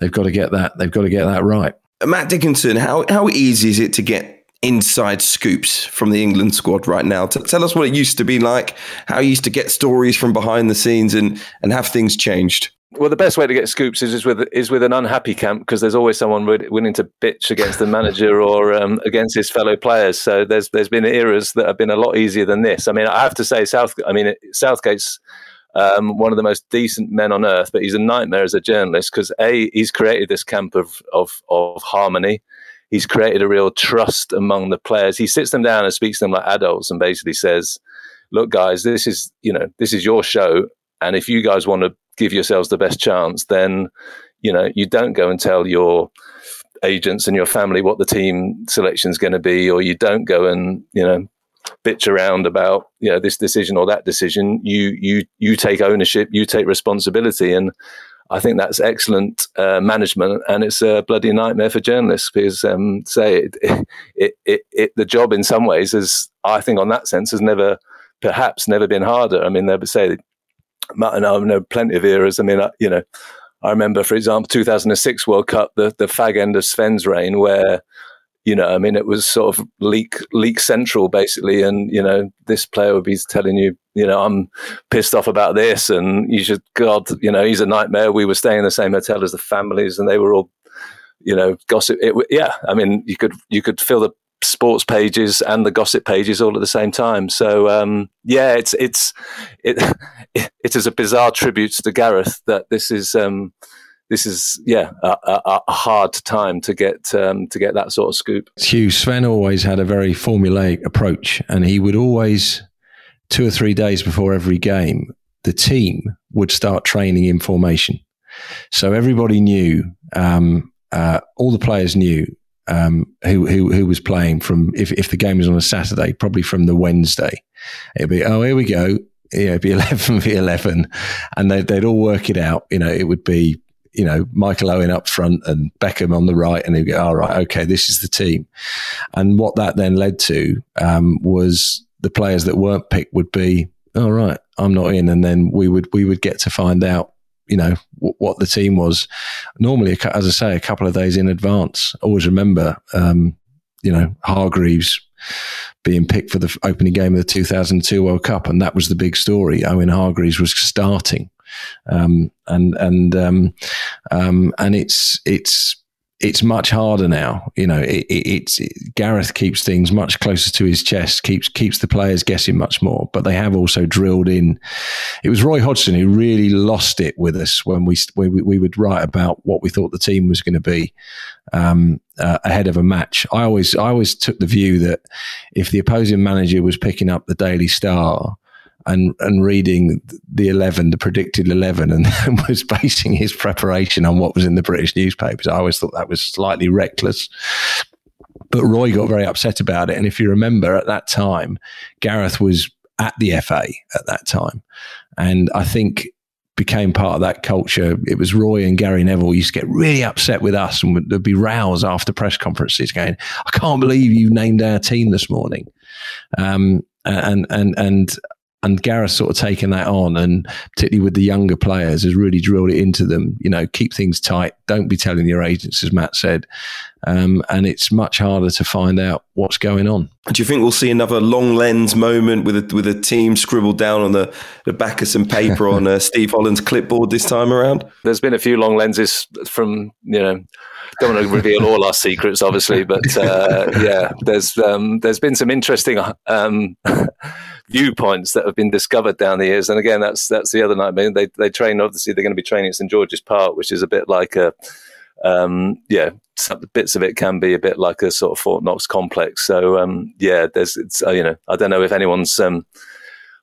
they've got to get that they've got to get that right. Matt Dickinson, how how easy is it to get inside scoops from the England squad right now. T- tell us what it used to be like, how you used to get stories from behind the scenes, and and have things changed. Well, the best way to get scoops is, is with is with an unhappy camp because there's always someone willing to bitch against the manager or um, against his fellow players. So there's there's been eras that have been a lot easier than this. I mean, I have to say, South. I mean, Southgate's um, one of the most decent men on earth, but he's a nightmare as a journalist because a he's created this camp of of of harmony he's created a real trust among the players. He sits them down and speaks to them like adults and basically says, "Look, guys, this is you know this is your show, and if you guys want to give yourselves the best chance, then you know you don't go and tell your agents and your family what the team selection is going to be, or you don't go and you know." Bitch around about you know this decision or that decision you you you take ownership you take responsibility and I think that's excellent uh, management, and it's a bloody nightmare for journalists because, um, say, it, it, it, it, the job in some ways is, I think, on that sense, has never, perhaps, never been harder. I mean, they would say, and I know plenty of eras. I mean, you know, I remember, for example, 2006 World Cup, the the fag end of Sven's reign, where you know, I mean, it was sort of leak leak central basically, and you know, this player would be telling you, you know, I'm pissed off about this, and you should, God, you know, he's a nightmare. We were staying in the same hotel as the families, and they were all, you know, gossip. It, yeah, I mean, you could you could fill the sports pages and the gossip pages all at the same time. So um, yeah, it's it's it, it is a bizarre tribute to Gareth that this is. Um, this is yeah a, a, a hard time to get um, to get that sort of scoop. Hugh Sven always had a very formulaic approach, and he would always two or three days before every game, the team would start training in formation. So everybody knew, um, uh, all the players knew um, who, who, who was playing from if, if the game was on a Saturday, probably from the Wednesday. It'd be oh here we go, yeah, it'd be eleven v eleven, and they'd, they'd all work it out. You know, it would be you know, Michael Owen up front and Beckham on the right, and he'd go, all right, okay, this is the team. And what that then led to um, was the players that weren't picked would be, all right, I'm not in, and then we would we would get to find out, you know, w- what the team was. Normally, as I say, a couple of days in advance. Always remember, um, you know, Hargreaves being picked for the opening game of the 2002 World Cup, and that was the big story. Owen Hargreaves was starting um, and and um, um, and it's it's it's much harder now. You know, it, it, it's it, Gareth keeps things much closer to his chest, keeps keeps the players guessing much more. But they have also drilled in. It was Roy Hodgson who really lost it with us when we we, we would write about what we thought the team was going to be um, uh, ahead of a match. I always I always took the view that if the opposing manager was picking up the Daily Star and and reading the 11 the predicted 11 and was basing his preparation on what was in the british newspapers. I always thought that was slightly reckless. But roy got very upset about it. And if you remember at that time gareth was at the fa at that time. And i think became part of that culture. It was Roy and Gary Neville used to get really upset with us, and there'd be rows after press conferences going, "I can't believe you named our team this morning," um, and and and and Gareth sort of taken that on, and particularly with the younger players, has really drilled it into them. You know, keep things tight. Don't be telling your agents, as Matt said. Um, and it's much harder to find out what's going on. Do you think we'll see another long lens moment with a, with a team scribbled down on the, the back of some paper on uh, Steve Holland's clipboard this time around? There's been a few long lenses from you know don't want to reveal all our secrets, obviously, but uh, yeah, there's um, there's been some interesting um, viewpoints that have been discovered down the years. And again, that's that's the other night. I mean, they they train obviously they're going to be training at St George's Park, which is a bit like a um, yeah, some bits of it can be a bit like a sort of Fort Knox complex. So um, yeah, there's it's uh, you know I don't know if anyone's um,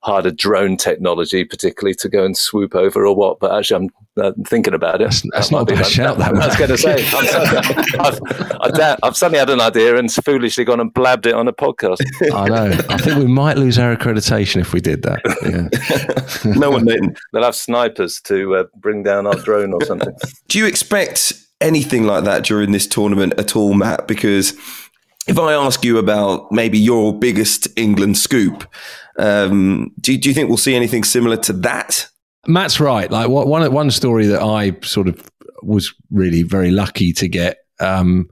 harder drone technology, particularly to go and swoop over or what. But actually, I'm uh, thinking about it. That's, that's not a bad shout. That, that I was going to say. I've, I've, I've, suddenly had an idea and foolishly gone and blabbed it on a podcast. I know. I think we might lose our accreditation if we did that. Yeah. no one did. They'll have snipers to uh, bring down our drone or something. Do you expect anything like that during this tournament at all, Matt? Because if I ask you about maybe your biggest England scoop, um, do, do you think we'll see anything similar to that? Matt's right. Like one one story that I sort of was really very lucky to get um,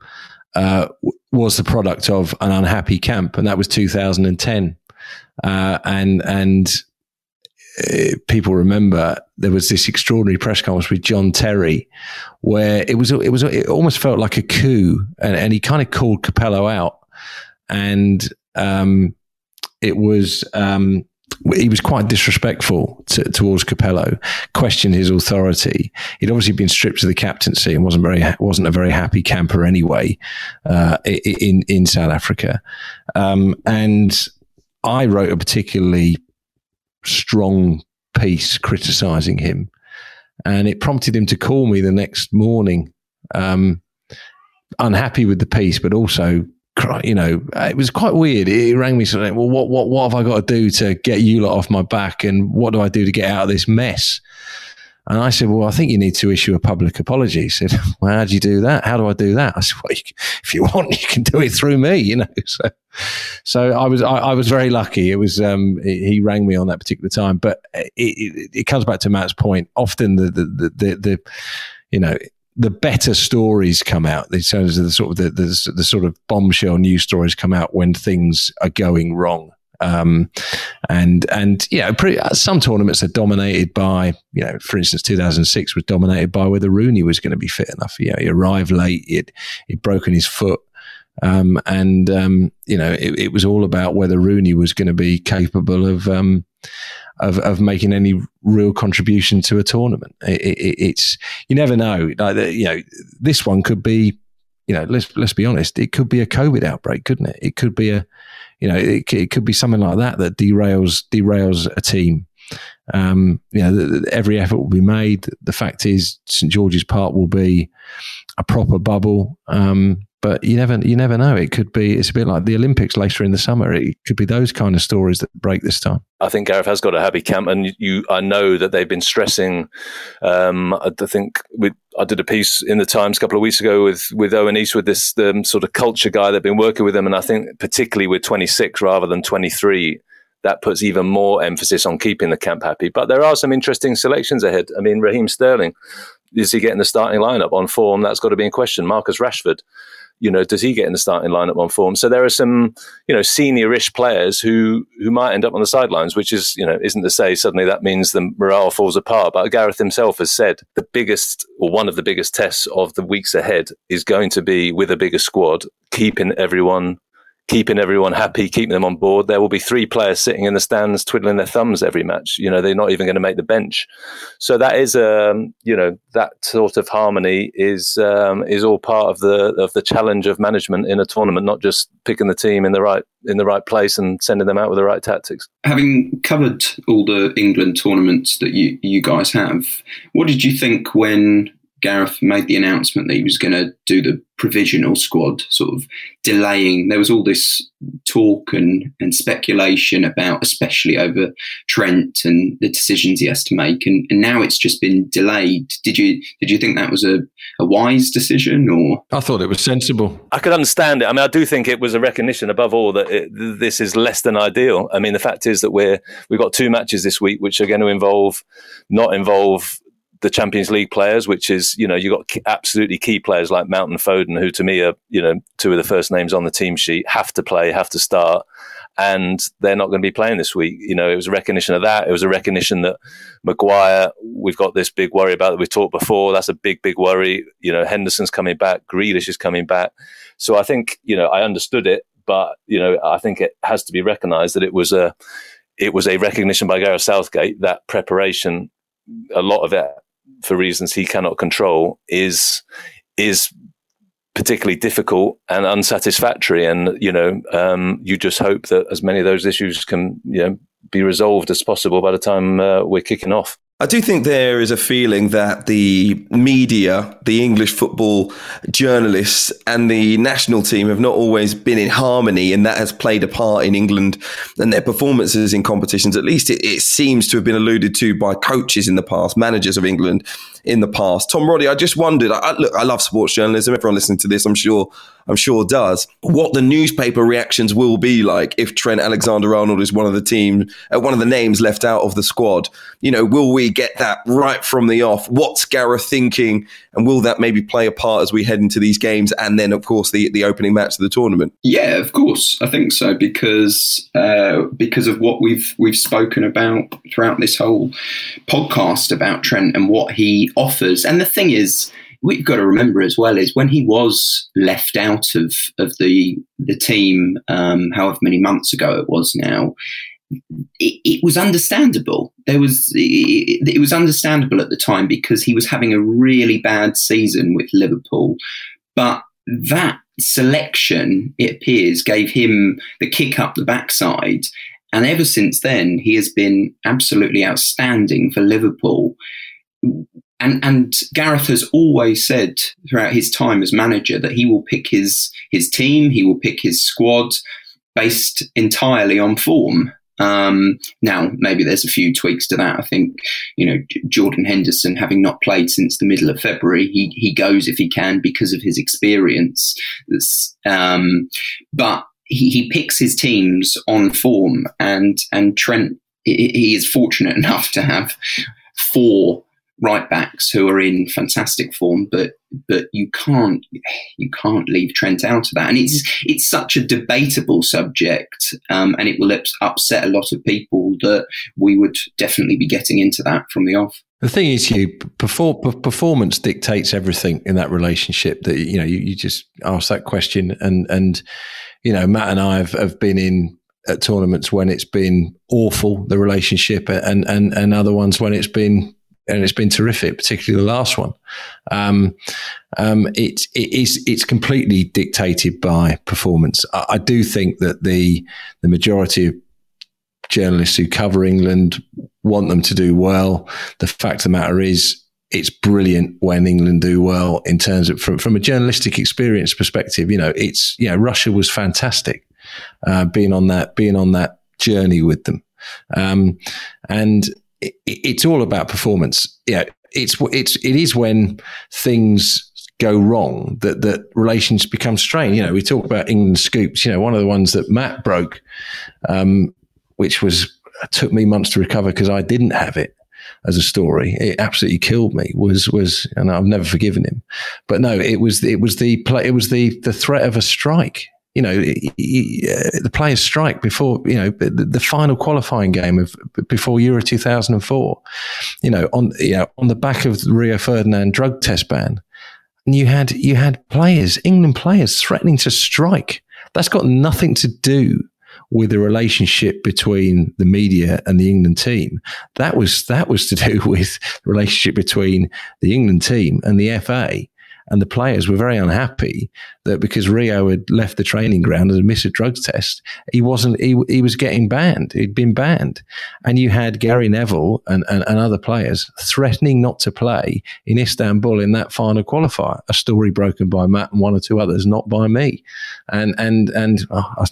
uh, was the product of an unhappy camp, and that was 2010. Uh, and and uh, people remember there was this extraordinary press conference with John Terry, where it was it was it almost felt like a coup, and, and he kind of called Capello out, and um, it was um, he was quite disrespectful to, towards Capello, questioned his authority. He'd obviously been stripped of the captaincy and wasn't very wasn't a very happy camper anyway uh, in in South Africa. Um, and I wrote a particularly strong piece criticising him, and it prompted him to call me the next morning. Um, unhappy with the piece, but also you know, it was quite weird. It rang me saying, "Well, what, what, what have I got to do to get you lot off my back, and what do I do to get out of this mess?" And I said, "Well, I think you need to issue a public apology." He said, "Well, how do you do that? How do I do that?" I said, "Well, you if you want, you can do it through me." You know, so so I was I, I was very lucky. It was um, he rang me on that particular time, but it, it, it comes back to Matt's point. Often the the the, the, the you know the better stories come out. Of the sort of the, the, the sort of bombshell news stories come out when things are going wrong. Um, and and yeah, pretty, uh, some tournaments are dominated by you know, for instance, 2006 was dominated by whether Rooney was going to be fit enough. You know, he arrived late, he'd, he'd broken his foot, um, and um, you know, it, it, was all about whether Rooney was going to be capable of um, of, of making any real contribution to a tournament. It, it, it's you never know. Like you know, this one could be. You know, let's let's be honest. It could be a COVID outbreak, couldn't it? It could be a, you know, it, it could be something like that that derails derails a team. Um, you know, the, the, every effort will be made. The fact is, St George's Park will be a proper bubble. Um, but you never you never know. It could be it's a bit like the Olympics later in the summer. It could be those kind of stories that break this time. I think Gareth has got a happy camp, and you I know that they've been stressing. Um, I think we, I did a piece in the Times a couple of weeks ago with with Owen Eastwood, this um, sort of culture guy that's been working with him, and I think particularly with 26 rather than 23 that puts even more emphasis on keeping the camp happy. But there are some interesting selections ahead. I mean, Raheem Sterling, is he getting the starting lineup on form? That's got to be in question. Marcus Rashford, you know, does he get in the starting lineup on form? So there are some, you know, seniorish players who who might end up on the sidelines, which is, you know, isn't to say suddenly that means the morale falls apart. But Gareth himself has said the biggest or one of the biggest tests of the weeks ahead is going to be with a bigger squad, keeping everyone keeping everyone happy, keeping them on board. There will be three players sitting in the stands twiddling their thumbs every match. You know, they're not even going to make the bench. So that is, um, you know, that sort of harmony is um, is all part of the of the challenge of management in a tournament, not just picking the team in the right in the right place and sending them out with the right tactics. Having covered all the England tournaments that you you guys have, what did you think when Gareth made the announcement that he was going to do the provisional squad, sort of delaying. There was all this talk and, and speculation about, especially over Trent and the decisions he has to make, and, and now it's just been delayed. Did you did you think that was a, a wise decision, or I thought it was sensible. I could understand it. I mean, I do think it was a recognition, above all, that it, this is less than ideal. I mean, the fact is that we're we've got two matches this week, which are going to involve not involve the Champions League players, which is, you know, you've got absolutely key players like Mount and Foden, who to me are, you know, two of the first names on the team sheet, have to play, have to start. And they're not going to be playing this week. You know, it was a recognition of that. It was a recognition that Maguire, we've got this big worry about that we've talked before. That's a big, big worry. You know, Henderson's coming back, Grealish is coming back. So I think, you know, I understood it, but, you know, I think it has to be recognized that it was a, it was a recognition by Gareth Southgate that preparation, a lot of it for reasons he cannot control is is particularly difficult and unsatisfactory. And you know, um, you just hope that as many of those issues can you know be resolved as possible by the time uh, we're kicking off. I do think there is a feeling that the media, the English football journalists, and the national team have not always been in harmony, and that has played a part in England and their performances in competitions. At least it, it seems to have been alluded to by coaches in the past, managers of England in the past. Tom Roddy, I just wondered. I, look, I love sports journalism. Everyone listening to this, I'm sure, I'm sure does. What the newspaper reactions will be like if Trent Alexander-Arnold is one of the team, uh, one of the names left out of the squad. You know, will we get that right from the off? What's Gareth thinking, and will that maybe play a part as we head into these games, and then of course the the opening match of the tournament? Yeah, of course, I think so because uh, because of what we've we've spoken about throughout this whole podcast about Trent and what he offers. And the thing is, we've got to remember as well is when he was left out of of the the team, um, however many months ago it was now. It, it was understandable. There was it, it was understandable at the time because he was having a really bad season with Liverpool, but that selection, it appears, gave him the kick up the backside. And ever since then, he has been absolutely outstanding for Liverpool and and Gareth has always said throughout his time as manager that he will pick his his team, he will pick his squad based entirely on form. Um, now, maybe there's a few tweaks to that. I think, you know, Jordan Henderson, having not played since the middle of February, he, he goes if he can because of his experience. Um, but he, he picks his teams on form, and and Trent, he is fortunate enough to have four right backs who are in fantastic form, but but you can't you can't leave Trent out of that, and it's it's such a debatable subject, um, and it will upset a lot of people that we would definitely be getting into that from the off. The thing is, you perform, performance dictates everything in that relationship. That you know, you, you just ask that question, and and you know, Matt and I have, have been in at tournaments when it's been awful, the relationship, and and and other ones when it's been and it's been terrific, particularly the last one. Um, um, it, it is it's completely dictated by performance. I, I, do think that the the majority of journalists who cover England want them to do well. The fact of the matter is, it's brilliant when England do well in terms of from, from a journalistic experience perspective. You know, it's know Russia was fantastic uh, being on that being on that journey with them, um, and it, it's all about performance. Yeah, it's it's it is when things go wrong that that relations become strained. You know, we talk about England scoops. You know, one of the ones that Matt broke, um, which was took me months to recover because I didn't have it as a story. It absolutely killed me. Was was and I've never forgiven him. But no, it was it was the play. It was the the threat of a strike you know, uh, the players strike before, you know, the, final qualifying game of before Euro 2004, you know, on, you know, on the back of the Rio Ferdinand drug test ban. And you had, you had players, England players threatening to strike. That's got nothing to do with the relationship between the media and the England team. That was, that was to do with the relationship between the England team and the FA and the players were very unhappy that because Rio had left the training ground and missed a drugs test, he wasn't. He, he was getting banned. He'd been banned, and you had Gary Neville and, and, and other players threatening not to play in Istanbul in that final qualifier. A story broken by Matt and one or two others, not by me. And and and oh,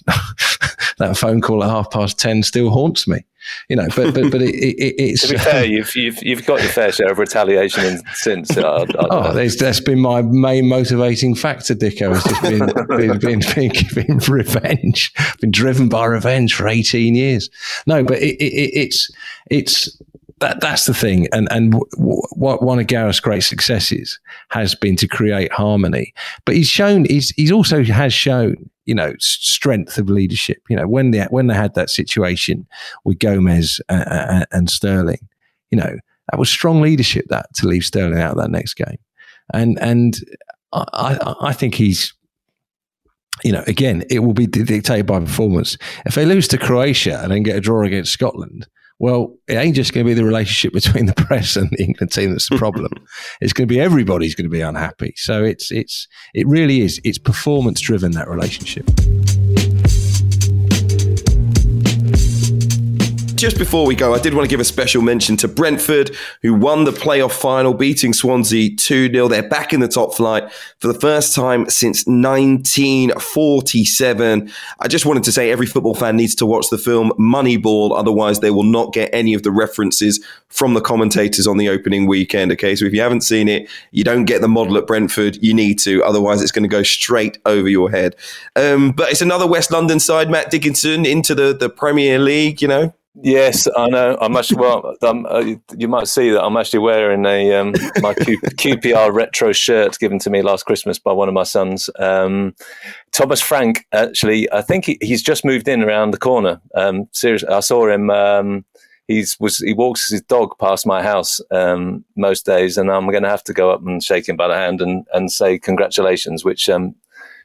that phone call at half past ten still haunts me you know, but but but it, it, it's to be fair, you've you've you've got your fair share of retaliation in, since. Uh, oh, that's been my main motivating factor, Dicko. Has just been been, been, been, been, revenge. Been driven by revenge for eighteen years. No, but it, it's it's that that's the thing. And and what one of Gareth's great successes has been to create harmony. But he's shown he's he's also has shown you know strength of leadership. You know when they when they had that situation with Gomez and, uh, uh, and Sterling, you know that was strong leadership that to leave Sterling out of that next game. And and I I think he's you know, again, it will be dictated by performance. If they lose to Croatia and then get a draw against Scotland, well, it ain't just going to be the relationship between the press and the England team that's the problem. it's going to be everybody's going to be unhappy. So it's it's it really is. It's performance driven that relationship. Just before we go, I did want to give a special mention to Brentford, who won the playoff final, beating Swansea 2 0. They're back in the top flight for the first time since 1947. I just wanted to say every football fan needs to watch the film Moneyball, otherwise, they will not get any of the references from the commentators on the opening weekend. Okay, so if you haven't seen it, you don't get the model at Brentford, you need to, otherwise, it's going to go straight over your head. Um, but it's another West London side, Matt Dickinson, into the, the Premier League, you know. Yes, I know. I'm actually well. Uh, you might see that I'm actually wearing a um, my Q, QPR retro shirt given to me last Christmas by one of my sons. Um, Thomas Frank, actually, I think he, he's just moved in around the corner. Um, seriously, I saw him. Um, he's was he walks his dog past my house um, most days, and I'm going to have to go up and shake him by the hand and and say congratulations, which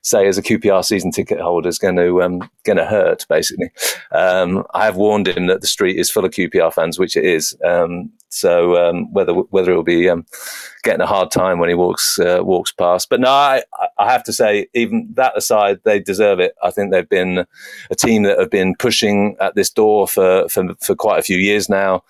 say as a QPR season ticket holder is going to um, going to hurt. Basically, um, I have warned him that the street is full of QPR fans, which it is. Um, so um, whether whether it will be um, getting a hard time when he walks uh, walks past, but no, I, I have to say, even that aside, they deserve it. I think they've been a team that have been pushing at this door for for, for quite a few years now.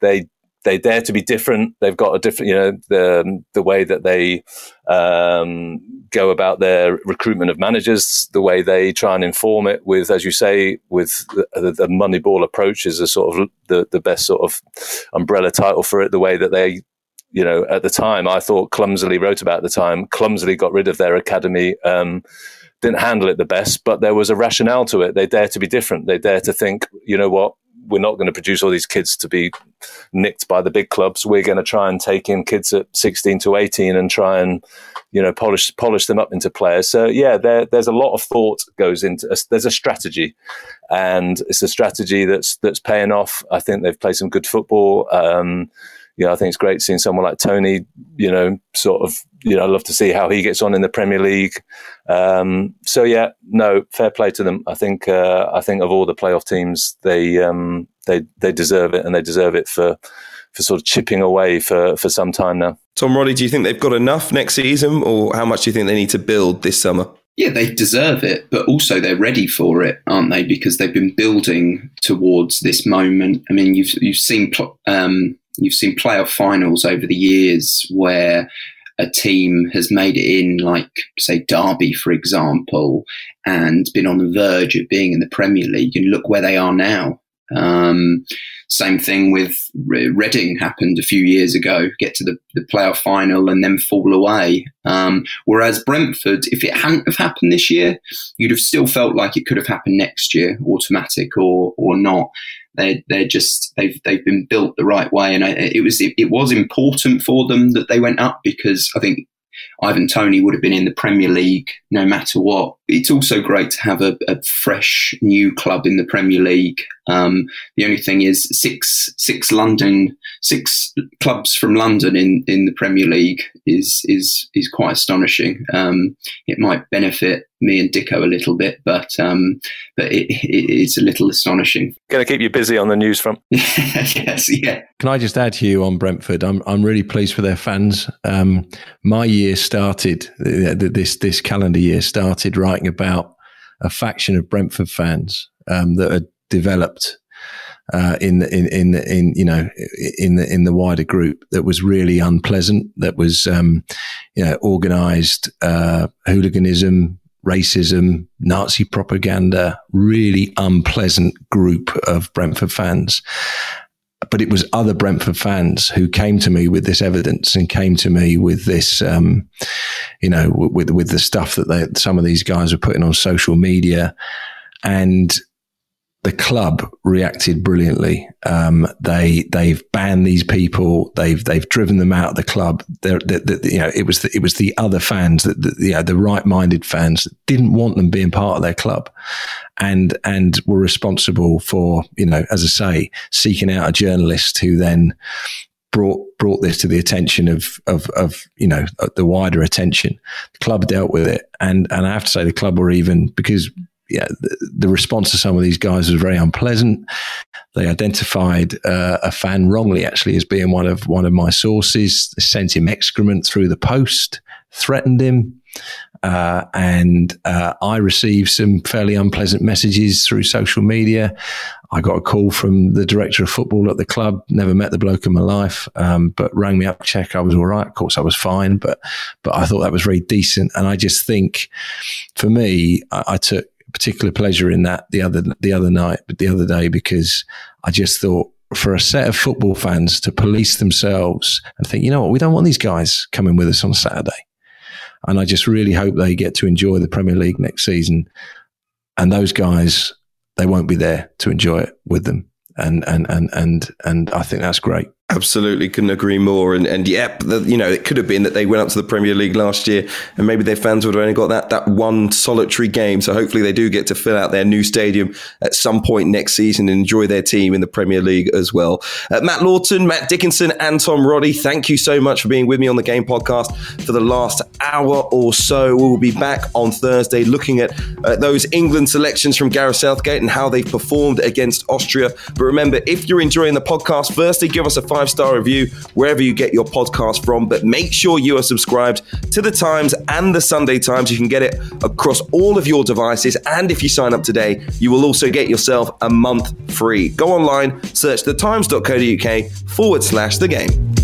They they dare to be different. They've got a different, you know, the the way that they um, go about their recruitment of managers, the way they try and inform it with, as you say, with the, the Moneyball approach is a sort of the the best sort of umbrella title for it. The way that they you know, at the time, I thought clumsily wrote about the time, clumsily got rid of their academy, um, didn't handle it the best, but there was a rationale to it. They dare to be different. They dare to think, you know what, we're not going to produce all these kids to be nicked by the big clubs. We're going to try and take in kids at 16 to 18 and try and, you know, polish polish them up into players. So yeah, there, there's a lot of thought goes into. A, there's a strategy, and it's a strategy that's that's paying off. I think they've played some good football. Um, you know, I think it's great seeing someone like Toney, you know, sort of, you know, I love to see how he gets on in the Premier League. Um, so yeah, no, fair play to them. I think, uh, I think of all the playoff teams, they, um, they, they deserve it and they deserve it for, for sort of chipping away for, for some time now. Tom Roddy, do you think they've got enough next season or how much do you think they need to build this summer? Yeah, they deserve it, but also they're ready for it, aren't they? Because they've been building towards this moment. I mean, you've you've seen um, You've seen playoff finals over the years where a team has made it in, like, say, Derby, for example, and been on the verge of being in the Premier League. And look where they are now. Um, same thing with Reading happened a few years ago, get to the, the playoff final and then fall away. Um, whereas Brentford, if it hadn't have happened this year, you'd have still felt like it could have happened next year, automatic or, or not. They're, they're just they've they've been built the right way, and I, it was it, it was important for them that they went up because I think Ivan Toney would have been in the Premier League no matter what. It's also great to have a, a, fresh new club in the Premier League. Um, the only thing is six six London six clubs from London in, in the Premier League is is is quite astonishing. Um, it might benefit me and Dicko a little bit, but um, but it, it, it's a little astonishing. Going to keep you busy on the news front. yes, yeah. Can I just add to you on Brentford? I'm I'm really pleased with their fans. Um, my year started this this calendar year started writing about a faction of Brentford fans um, that had developed uh, in in in in you know in the in the wider group that was really unpleasant. That was um, you know organised uh, hooliganism, racism, Nazi propaganda. Really unpleasant group of Brentford fans. But it was other Brentford fans who came to me with this evidence and came to me with this, um, you know, with with the stuff that they, some of these guys were putting on social media, and the club reacted brilliantly. Um, they they've banned these people. They've they've driven them out of the club. They're, they're, they're, you know, it was the, it was the other fans that the, you know, the right minded fans that didn't want them being part of their club, and and were responsible for you know, as I say, seeking out a journalist who then brought brought this to the attention of of, of you know the wider attention. The club dealt with it, and and I have to say the club were even because yeah, the, the, response to some of these guys was very unpleasant. They identified uh, a fan wrongly, actually, as being one of one of my sources. They sent him excrement through the post, threatened him, uh, and uh, I received some fairly unpleasant messages through social media. I got a call from the director of football at the club. Never met the bloke in my life, um, but rang me up, check I was all right. Of course, I was fine, but but I thought that was very decent. And I just think, for me, I, I took particular pleasure in that the other the other night, but the other day because I just thought for a set of football fans to police themselves and think, you know what, we don't want these guys coming with us on Saturday. And I just really hope they get to enjoy the Premier League next season. And those guys, they won't be there to enjoy it with them. And and and and and I think that's great. Absolutely, couldn't agree more. And and yep, the, you know, it could have been that they went up to the Premier League last year, and maybe their fans would have only got that that one solitary game. So hopefully, they do get to fill out their new stadium at some point next season and enjoy their team in the Premier League as well. Uh, Matt Lawton, Matt Dickinson, and Tom Roddy, thank you so much for being with me on the Game Podcast for the last hour or so. We will be back on Thursday looking at uh, those England selections from Gareth Southgate and how they've performed against Austria. But remember, if you're enjoying the podcast, firstly, give us a five star review wherever you get your podcast from. But make sure you are subscribed to the Times and the Sunday Times. You can get it across all of your devices. And if you sign up today, you will also get yourself a month free. Go online, search thetimes.co.uk forward slash the game.